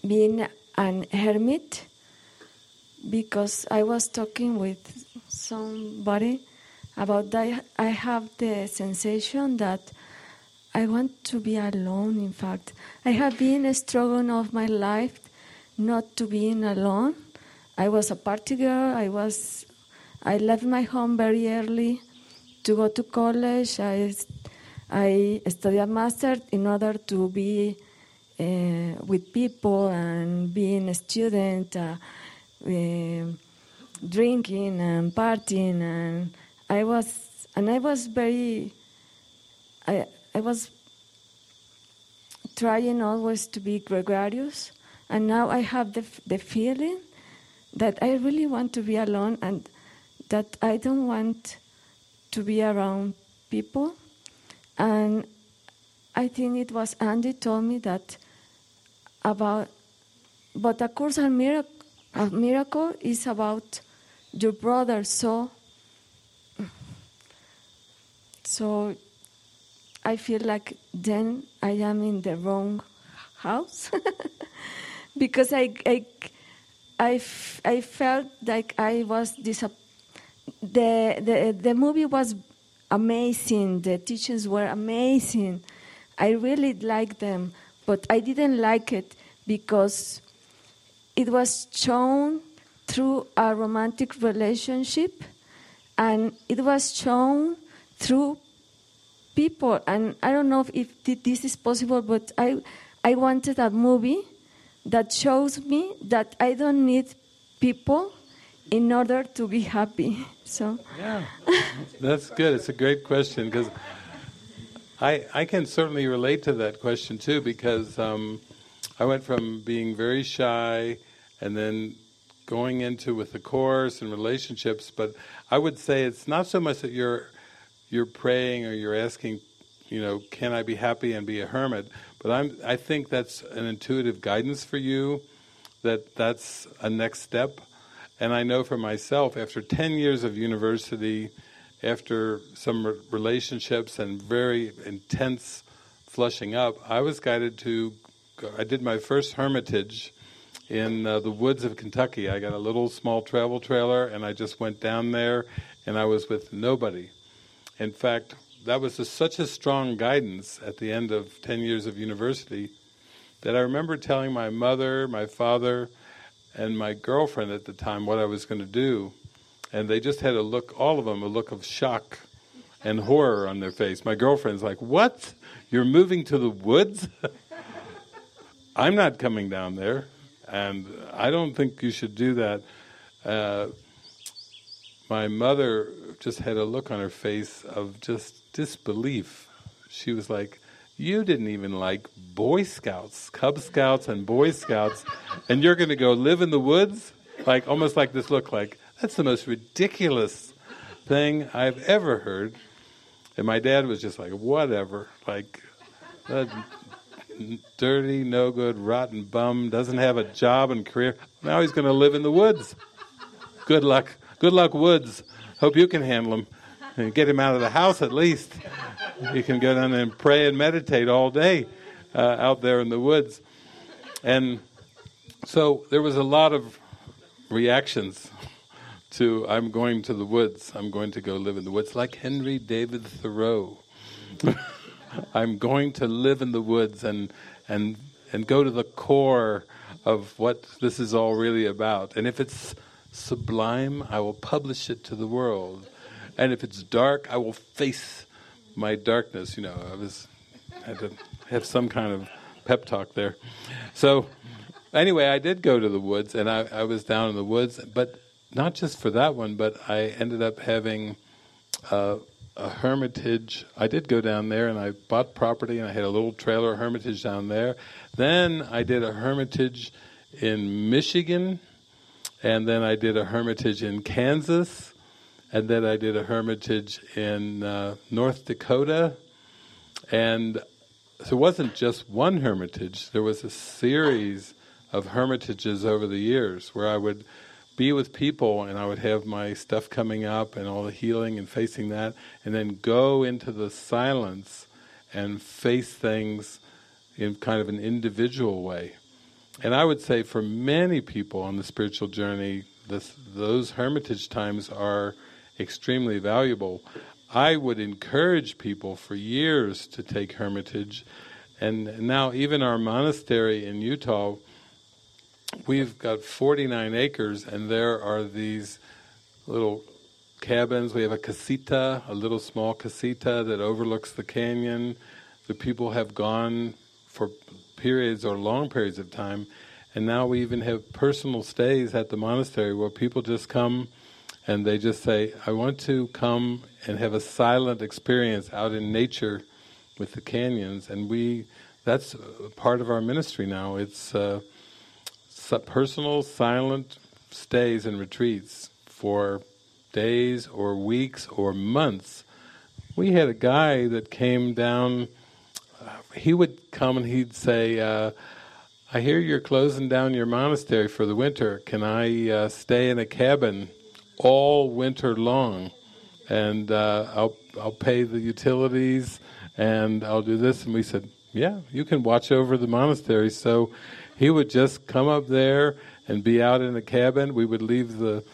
being an hermit? because I was talking with somebody about that. I have the sensation that I want to be alone. In fact, I have been a struggling of my life not to being alone. I was a party girl. I was. I left my home very early to go to college. I I studied master in order to be uh, with people and being a student. Uh, uh, drinking and partying, and I was and I was very. I I was trying always to be gregarious, and now I have the the feeling that I really want to be alone and that I don't want to be around people. And I think it was Andy told me that about, but A Course in Miracles a miracle is about your brother. So, so I feel like then I am in the wrong house [LAUGHS] because I, I, I, I felt like I was disappointed. The, the, the movie was amazing, the teachings were amazing. I really liked them, but I didn't like it because it was shown through a romantic relationship and it was shown through people. And i don't know if this is possible but i i wanted a movie that shows me that i don't need people in order to be happy [LAUGHS] so yeah that's good it's a great question because i i can certainly relate to that question too because um, I went from being very shy and then going into with the course and relationships. But I would say it's not so much that you're you're praying or you're asking, you know, can I be happy and be a hermit? But I'm I think that's an intuitive guidance for you. That that's a next step. And I know for myself, after 10 years of university, after some relationships and very intense flushing up, I was guided to I did my first hermitage in uh, the woods of Kentucky. I got a little small travel trailer and I just went down there and I was with nobody. In fact, that was a, such a strong guidance at the end of 10 years of university that I remember telling my mother, my father, and my girlfriend at the time what I was going to do. And they just had a look, all of them, a look of shock and horror on their face. My girlfriend's like, What? You're moving to the woods? [LAUGHS] I'm not coming down there, and I don't think you should do that. Uh, my mother just had a look on her face of just disbelief. She was like, You didn't even like Boy Scouts, Cub Scouts, and Boy Scouts, and you're going to go live in the woods? Like, almost like this look like, that's the most ridiculous thing I've ever heard. And my dad was just like, Whatever. Like, uh, dirty, no good, rotten bum, doesn't have a job and career. Now he's going to live in the woods. good luck. Good luck, Woods. Hope you can handle him. [LAUGHS] Get him out of the house at least. He can go down and pray and meditate all day uh, out there in the woods. And so there was a lot of reactions to I'm going to the woods. I'm going to go live in the woods, like Henry David Thoreau. [LAUGHS] I'm going to live in the woods and and and go to the core of what this is all really about. And if it's sublime, I will publish it to the world. And if it's dark, I will face my darkness. You know, I was had to have some kind of pep talk there. So anyway, I did go to the woods, and I, I was down in the woods, but not just for that one, but I ended up having uh, a hermitage. I did go down there, and I bought property, and I had a little trailer hermitage down there. Then I did a hermitage in Michigan, and then I did a hermitage in Kansas, and then I did a hermitage in uh, North Dakota, and so it wasn't just one hermitage. There was a series of hermitages over the years where I would be with people and I would have my stuff coming up and all the healing and facing that, and then go into the silence and face things in kind of an individual way. And I would say for many people on the spiritual journey, this, those hermitage times are extremely valuable. I would encourage people for years to take hermitage, and now even our monastery in Utah we've got 49 acres, and there are these little cabins. We have a casita, a little small casita that overlooks the canyon. The people have gone for periods or long periods of time, and now we even have personal stays at the monastery where people just come and they just say, I want to come and have a silent experience out in nature with the canyons, and we that's part of our ministry now. It's uh, personal silent stays and retreats for days or weeks or months. We had a guy that came down, uh, he would come and he'd say, uh, I hear you're closing down your monastery for the winter. Can I uh, stay in a cabin all winter long? And uh, I'll, I'll pay the utilities and I'll do this. And we said, yeah, you can watch over the monastery. So he would just come up there and be out in the cabin. We would leave the,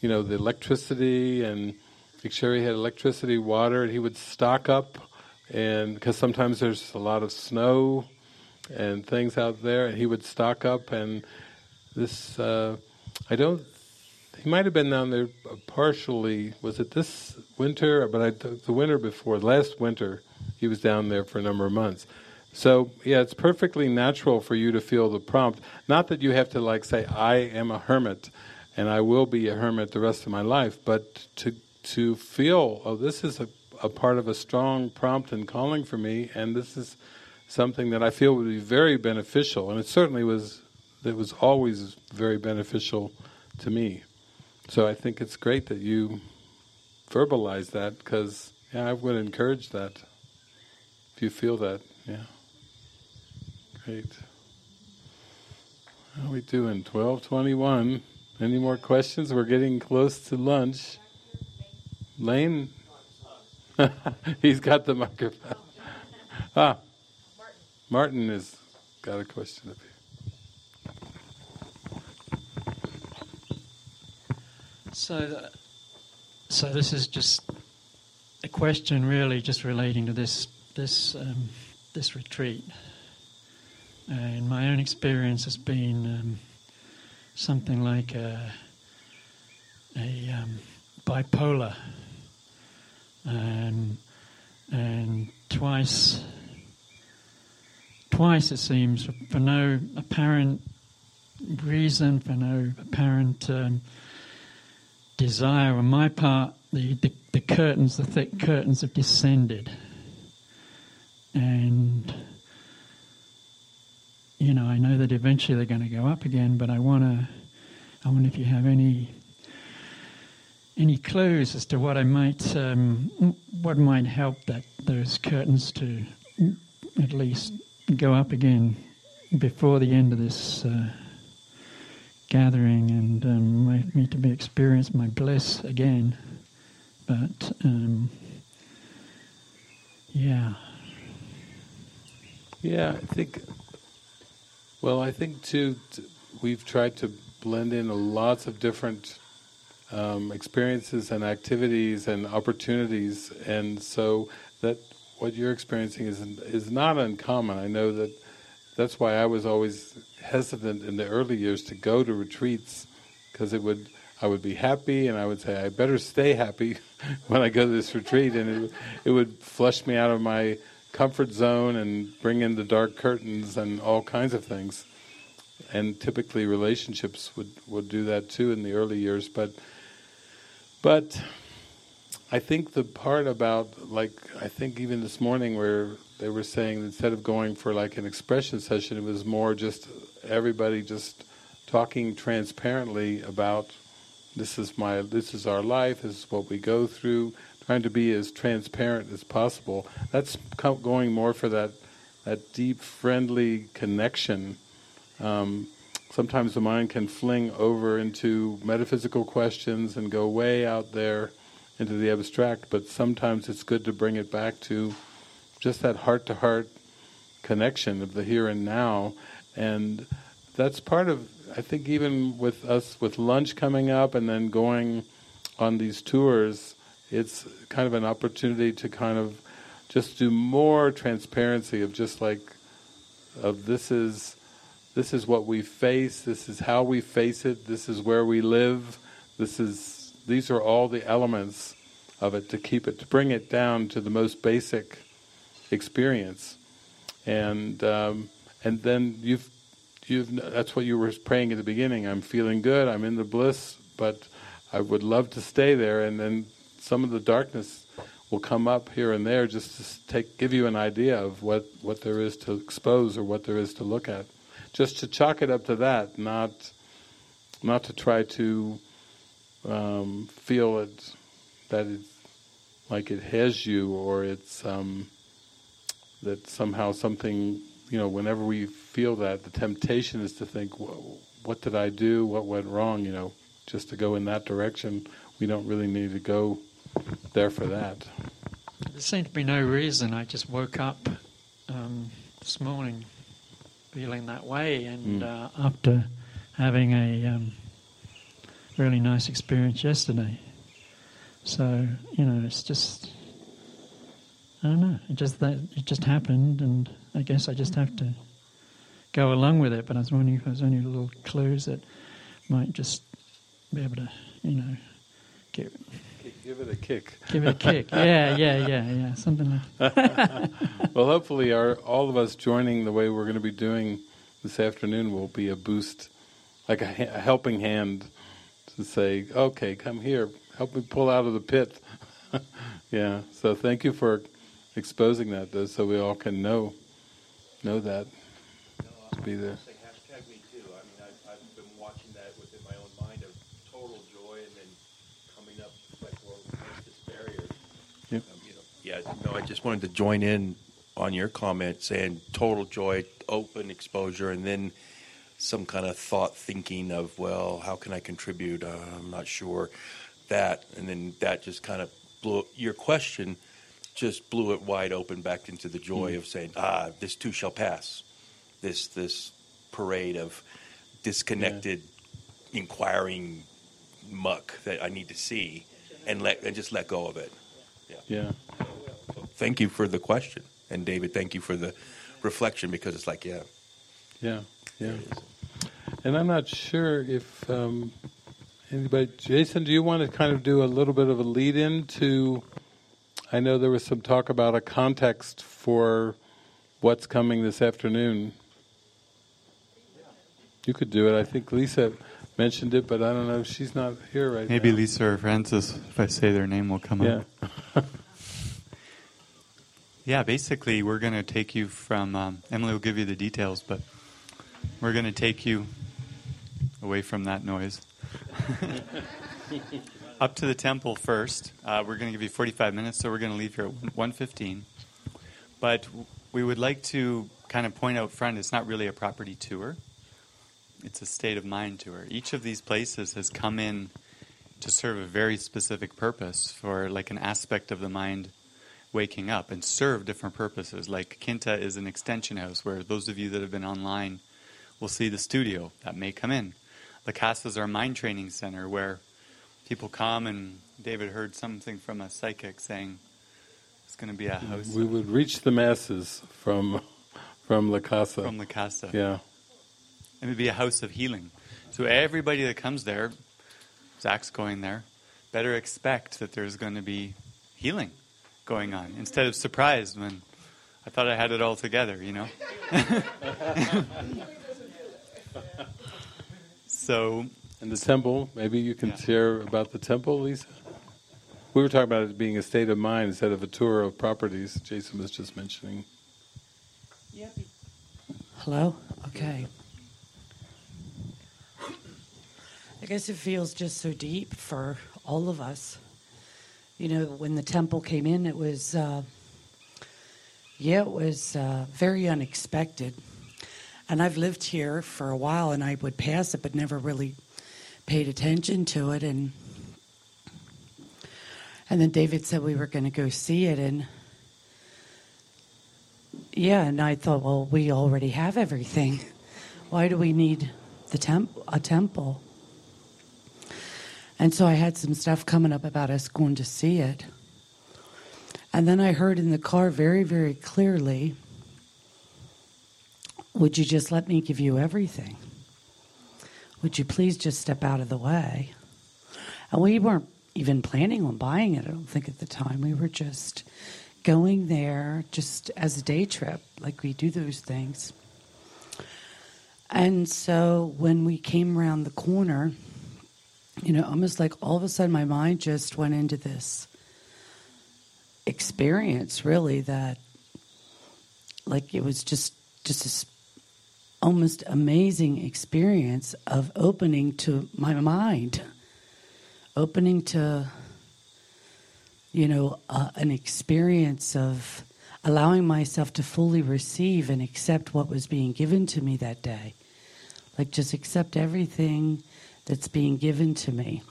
you know, the electricity and make sure he had electricity, water, and he would stock up. And because sometimes there's a lot of snow and things out there, and he would stock up. And this, uh, I don't. He might have been down there uh, partially. Was it this winter? But I, the winter before, last winter, he was down there for a number of months. So, yeah, it's perfectly natural for you to feel the prompt. Not that you have to, like, say, I am a hermit and I will be a hermit the rest of my life, but to, to feel, oh, this is a, a part of a strong prompt and calling for me, and this is something that I feel would be very beneficial. And it certainly was, it was always very beneficial to me. So I think it's great that you verbalize that because, yeah, I would encourage that if you feel that, yeah. Great. How are we doing? 1221. Any more questions? We're getting close to lunch. Lane? [LAUGHS] He's got the microphone. [LAUGHS] Ah, Martin has got a question up here. So, so this is just a question, really, just relating to this this um, this retreat. And my own experience has been um, something like a, a um, bipolar. And, and twice, twice it seems, for, for no apparent reason, for no apparent um, desire on my part, the, the, the curtains, the thick curtains have descended. And you know, I know that eventually they're going to go up again, but I want to, I wonder if you have any any clues as to what I might, um, what might help that those curtains to at least go up again before the end of this uh, gathering and um, me to be experience my bliss again. But um, yeah, Yeah, I think. Well, I think too. T- we've tried to blend in lots of different um, experiences and activities and opportunities, and so that what you're experiencing is is not uncommon. I know that that's why I was always hesitant in the early years to go to retreats because it would I would be happy and I would say I better stay happy [LAUGHS] when I go to this retreat, and it, it would flush me out of my comfort zone and bring in the dark curtains and all kinds of things. And typically relationships would, would do that too in the early years. But but I think the part about like I think even this morning where they were saying instead of going for like an expression session, it was more just everybody just talking transparently about this is my this is our life, this is what we go through, trying to be as transparent as possible. That's going more for that that deep, friendly connection. Um, sometimes the mind can fling over into metaphysical questions and go way out there into the abstract, but sometimes it's good to bring it back to just that heart-to-heart connection of the here and now, and that's part of. I think even with us with lunch coming up and then going on these tours, it's kind of an opportunity to kind of just do more transparency of just like of this is this is what we face, this is how we face it, this is where we live, this is these are all the elements of it to keep it to bring it down to the most basic experience, and um, and then you've you've that's what you were praying at the beginning. I'm feeling good. I'm in the bliss, but I would love to stay there. And then some of the darkness will come up here and there, just to take give you an idea of what what there is to expose or what there is to look at. Just to chalk it up to that, not not to try to um, feel it that it's like it has you or it's um, that somehow something you know whenever we feel that the temptation is to think what did I do what went wrong you know just to go in that direction we don't really need to go there for that there seemed to be no reason. I just woke up um, this morning feeling that way, and Mm. uh, after having a um, really nice experience yesterday. So you know, it's just I don't know. It just that it just happened, and I guess I just have to go along with it. But I was wondering if there's any little clues that might just be able to, you know, get give it a kick give it a kick. [LAUGHS] Yeah, yeah, yeah, yeah, something like. [LAUGHS] well hopefully our all of us joining the way we're going to be doing this afternoon will be a boost like a, a helping hand to say okay come here help me pull out of the pit [LAUGHS] yeah so thank you for exposing that though so we all can know know that to be there Hashtag me too. I mean, I've, I've been watching that within my own mind of total joy and then coming up like, well, what's this barrier? Yep. Um, you know, yeah, no, I just wanted to join in on your comment saying total joy, open exposure, and then some kind of thought thinking of, well, how can I contribute? Uh, I'm not sure. That, and then that just kind of blew your question just blew it wide open back into the joy Mm. of saying, ah, this too shall pass. This this parade of disconnected, inquiring muck that I need to see, and let and just let go of it. yeah Thank you for the question, and David, thank you for the reflection because it's like, yeah, Yeah, yeah. And I'm not sure if um, anybody, Jason, do you want to kind of do a little bit of a lead in to? I know there was some talk about a context for what's coming this afternoon. You could do it. I think Lisa mentioned it, but I don't know. She's not here right now. Maybe now. Lisa or Frances, if I say their name, will come Yeah. up. [LAUGHS] Yeah, basically, we're going to take you from. Um, Emily will give you the details, but we're going to take you away from that noise. [LAUGHS] Up to the temple first. Uh, we're going to give you 45 minutes, so we're going to leave here at 1:15. But we would like to kind of point out front, it's not really a property tour. it's a state of mind to her. Each of these places has come in to serve a very specific purpose for like an aspect of the mind waking up and serve different purposes. Like Kinta is an extension house where those of you that have been online will see the studio that may come in. La Casa is our mind training center where people come and David heard something from a psychic saying it's going to be a house. We would reach the masses from from La Casa. From La Casa. Yeah. It would be a house of healing. So everybody that comes there, Zach's going there, better expect that there's going to be healing going on instead of surprised when I thought I had it all together, you know? [LAUGHS] so. And the temple, maybe you can Yeah. share about the temple, Lisa? We were talking about it being a state of mind instead of a tour of properties, Jason was just mentioning. Yep. Hello? Okay. I guess it feels just so deep for all of us. You know, when the temple came in, it was, uh, yeah, it was uh, very unexpected. And I've lived here for a while and I would pass it, but never really paid attention to it. And and then David said we were going to go see it. And yeah, and I thought, well, we already have everything. Why do we need the temp- a temple? And so I had some stuff coming up about us going to see it. And then I heard in the car very, very clearly, would you just let me give you everything? Would you please just step out of the way? And we weren't even planning on buying it, I don't think, at the time. We were just going there just as a day trip, like we do those things. And so when we came around the corner, you know, almost like all of a sudden my mind just went into this experience, really, that like it was just just this almost amazing experience of opening to my mind, opening to you know, uh, an experience of allowing myself to fully receive and accept what was being given to me that day. Like, just accept everything that's being given to me.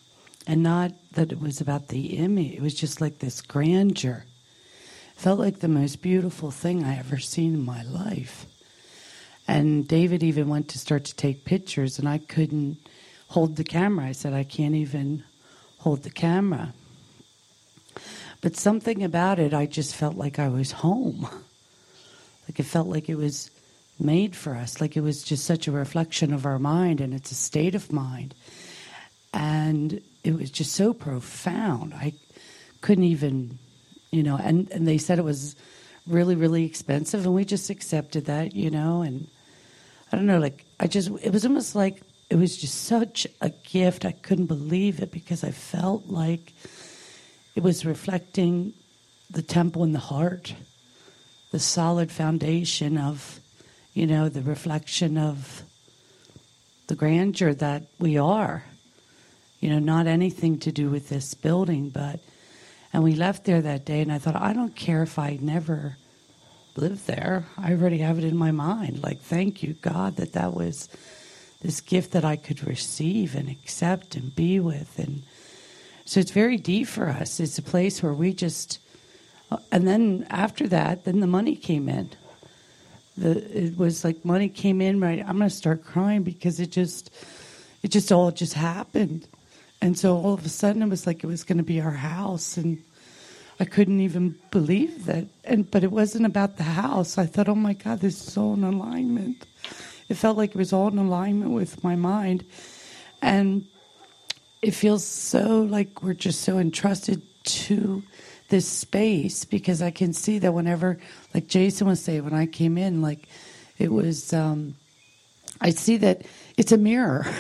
And not that it was about the image, it was just like this grandeur. Felt like the most beautiful thing I ever seen in my life. And David even went to start to take pictures, and I couldn't hold the camera. I said, I can't even hold the camera. But something about it, I just felt like I was home. [LAUGHS] Like it felt like it was made for us, like it was just such a reflection of our mind, and it's a state of mind. And it was just so profound. I couldn't even, you know, and, and they said it was really, really expensive, and we just accepted that, you know, and I don't know, like, I just, it was almost like it was just such a gift. I couldn't believe it because I felt like it was reflecting the temple in the heart, the solid foundation of, you know, the reflection of the grandeur that we are. You know, not anything to do with this building, but, and we left there that day, and I thought, I don't care if I never live there. I already have it in my mind. Like, thank you, God, that that was this gift that I could receive and accept and be with. And so it's very deep for us. It's a place where we just, uh, and then after that, then the money came in. The, it was like money came in, right? I'm going to start crying because it just, it just all just happened. And so all of a sudden it was like it was going to be our house. And I couldn't even believe that. And, but it wasn't about the house. I thought, oh my God, this is all in alignment. It felt like it was all in alignment with my mind. And it feels so like we're just so entrusted to this space because I can see that whenever, like Jason was saying, when I came in, like it was, um, I see that it's a mirror. [LAUGHS]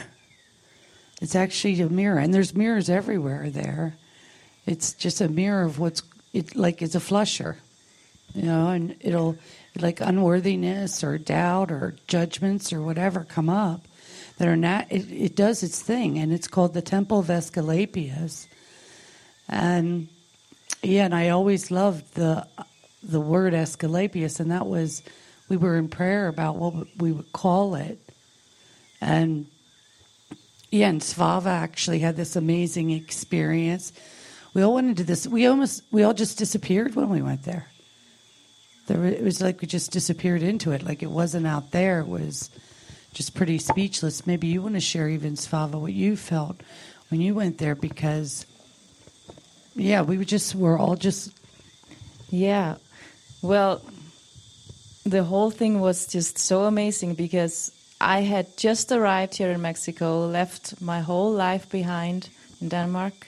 It's actually a mirror, and there's mirrors everywhere there. It's just a mirror of what's it like. It's a flusher, you know, and it'll like unworthiness or doubt or judgments or whatever come up that are not. It, it does its thing, and it's called the Temple of Aesculapius. And yeah, and I always loved the the word Aesculapius, and that was we were in prayer about what we would call it, And yeah, and Svava actually had this amazing experience. We all went into this. We almost we all just disappeared when we went there. There, it was like we just disappeared into it. Like it wasn't out there. It was just pretty speechless. Maybe you want to share even Svava what you felt when you went there because yeah, we were just we're all just Yeah. Well, the whole thing was just so amazing because I had just arrived here in Mexico, left my whole life behind in Denmark,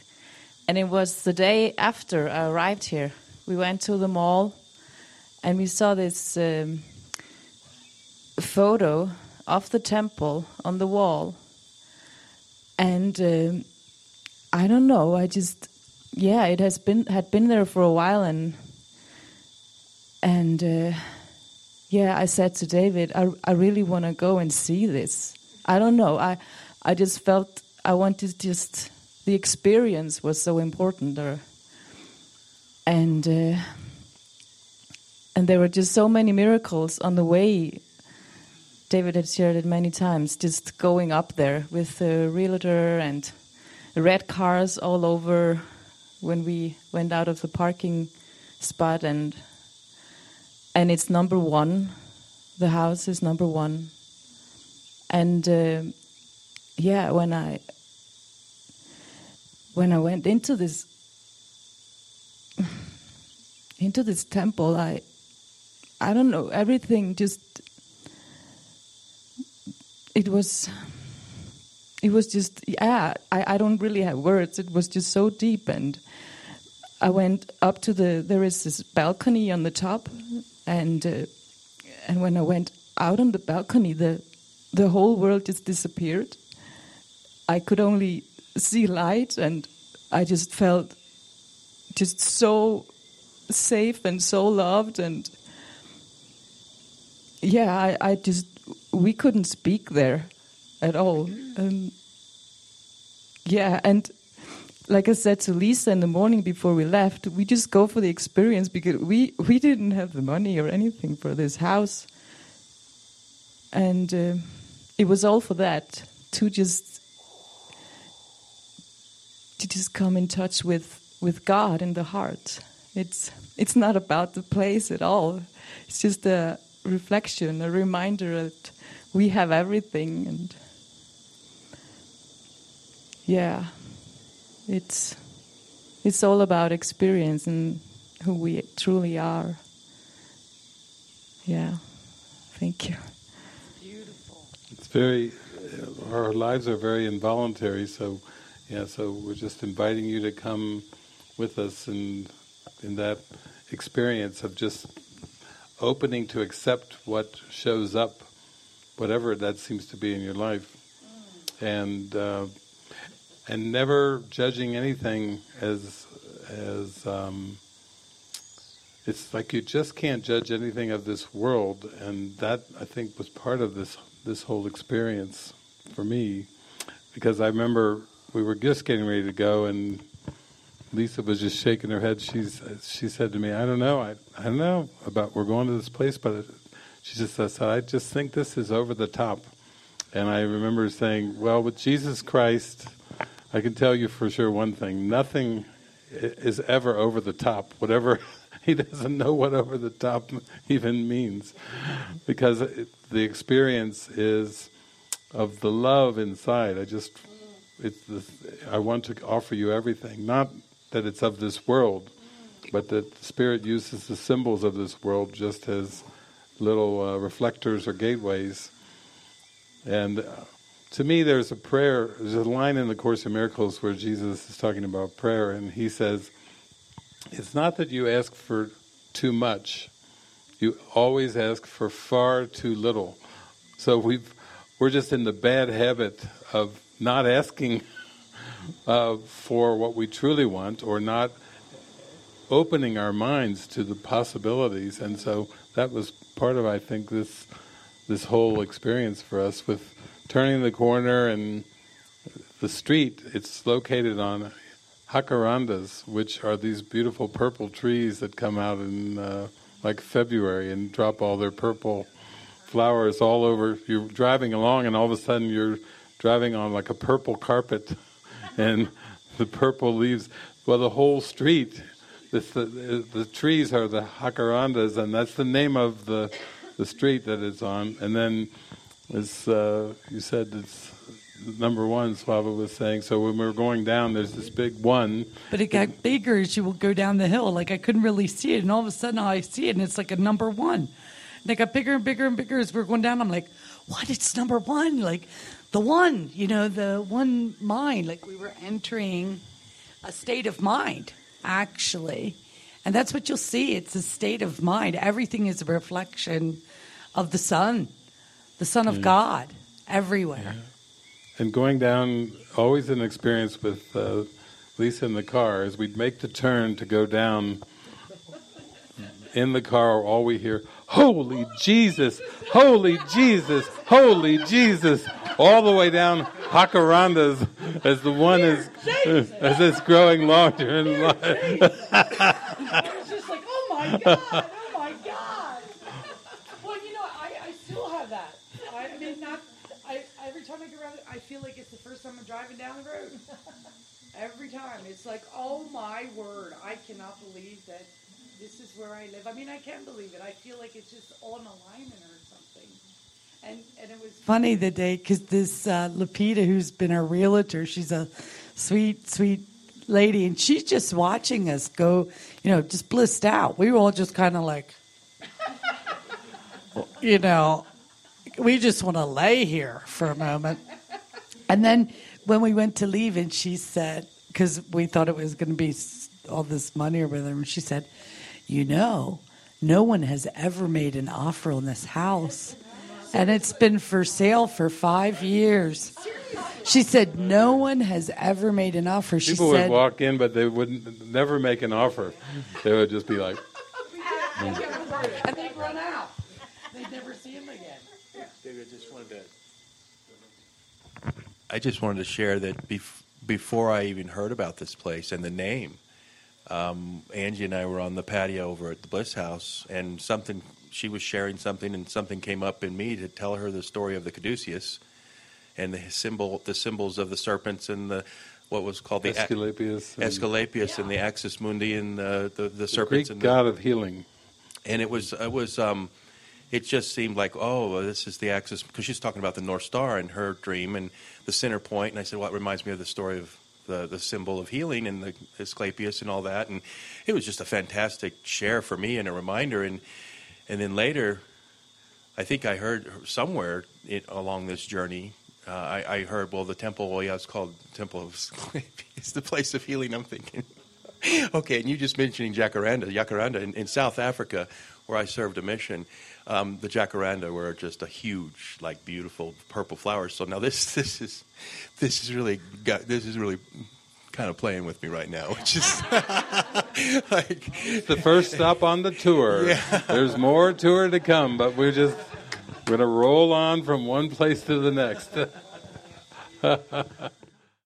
and it was the day after I arrived here. We went to the mall and we saw this um, photo of the temple on the wall. And um, I don't know, I just yeah, it has been had been there for a while and and uh, yeah, I said to David, I, I really want to go and see this. I don't know. I I just felt I wanted to just the experience was so important there, and uh, and there were just so many miracles on the way. David had shared it many times. Just going up there with the realtor and red cars all over when we went out of the parking spot and and it's number one. The house is number one. And uh, yeah, when I when I went into this into this temple, I I don't know everything just it was it was just yeah I, I don't really have words. It was just so deep and i went up to the there is this balcony on the top and uh, and when i went out on the balcony the the whole world just disappeared. I could only see light and i just felt just so safe and so loved and yeah i, I just we couldn't speak there at all. Um, yeah, and like I said to Lisa in the morning before we left, we just go for the experience because we we didn't have the money or anything for this house, and uh, it was all for that to just to just come in touch with with God in the heart. It's it's not about the place at all. It's just a reflection, a reminder that we have everything and yeah it's it's all about experience and who we truly are yeah thank you Beautiful. It's very, our lives are very involuntary, so yeah, so we're just inviting you to come with us in, in that experience of just opening to accept what shows up, whatever that seems to be in your life, and uh, and never judging anything as as um, it's like you just can't judge anything of this world, and that I think was part of this this whole experience for me, because I remember we were just getting ready to go, and Lisa was just shaking her head. She's she said to me, "I don't know, I I don't know about we're going to this place, but she just said I just think this is over the top." And I remember saying, "Well, with Jesus Christ, I can tell you for sure one thing: nothing is ever over the top. Whatever [LAUGHS] he doesn't know what over the top even means, because it, the experience is of the love inside. I just, the, I want to offer you everything. Not that it's of this world, but that the Spirit uses the symbols of this world just as little uh, reflectors or gateways. And uh, to me, there's a prayer, there's a line in the Course in Miracles where Jesus is talking about prayer, and he says, It's not that you ask for too much, you always ask for far too little. So we've, we're just in the bad habit of not asking [LAUGHS] uh, for what we truly want or not opening our minds to the possibilities. And so that was part of, I think, this this whole experience for us with turning the corner and the street. It's located on jacarandas, which are these beautiful purple trees that come out in uh, like February and drop all their purple flowers all over. You're driving along, and all of a sudden you're driving on like a purple carpet, [LAUGHS] and the purple leaves. Well, the whole street, the, the trees are the jacarandas, and that's the name of the the street that it's on. And then, as uh, you said, it's number one. Svava was saying. So when we were going down, there's this big one. But it got bigger as you would go down the hill. Like I couldn't really see it, and all of a sudden I see it, and it's like a number one. It got bigger and bigger and bigger as we we're going down. I'm like, what? It's number one. Like the one, you know, the one mind. Like we were entering a state of mind, actually. And that's what you'll see. It's a state of mind. Everything is a reflection of the Son, the Son of Yeah. God, everywhere. And going down, always an experience with uh, Lisa in the car, as we'd make the turn to go down [LAUGHS] in the car, all we hear, Holy Jesus, Holy Jesus, Holy Jesus, all the way down Jacarandas as the one is, as it's growing longer and longer. It's just like, oh my God, oh my God. Well, you know, I, I still have that. I mean, not, I, every time I go around it, I feel like it's the first time I'm driving down the road. [LAUGHS] Every time. It's like, oh my word, I cannot believe that this is where I live. I mean, I can't believe it. I feel like it's just on alignment or something. And, and it was funny the day because this uh, Lapita, who's been our realtor, she's a sweet, sweet lady, and she's just watching us go, you know, just blissed out. We were all just kind of like, [LAUGHS] you know, we just want to lay here for a moment. And then when we went to leave, and she said, because we thought it was going to be all this money or whatever, and she said, You know, no one has ever made an offer on this house. And it's been for sale for five years. She said, No one has ever made an offer. She People said, would walk in, but they wouldn't never make an offer. They would just be like, [LAUGHS] and they'd run out. They'd never see him again. David, I just wanted to. I just wanted to share that bef- before I even heard about this place and the name, um, Angie and I were on the patio over at the Bliss House, and something she was sharing something, and something came up in me to tell her the story of the caduceus and the symbol, the symbols of the serpents and the what was called the Aesculapius and- Aesculapius and the Axis Mundi and the the, the the serpents Greek and the, god of healing. and it was it was um, it just seemed like oh this is the axis because she's talking about the North Star in her dream and the center point, and I said well it reminds me of the story of the the symbol of healing and the Asclepius and all that, and it was just a fantastic share for me and a reminder, and and then later, I think I heard somewhere it, along this journey. Uh, I, I heard, well, the temple, well, yeah, it's called Temple of [LAUGHS] Asclepius, the place of healing. I'm thinking, [LAUGHS] okay, and you just mentioning Jacaranda, Jacaranda in, in South Africa, where I served a mission. Um, the Jacaranda were just a huge, like, beautiful purple flowers. So now this, [LAUGHS] this is, this is really, got, this is really kind of playing with me right now, which is [LAUGHS] like the first stop on the tour. [LAUGHS] Yeah. There's more tour to come, but we're just going to roll on from one place to the next.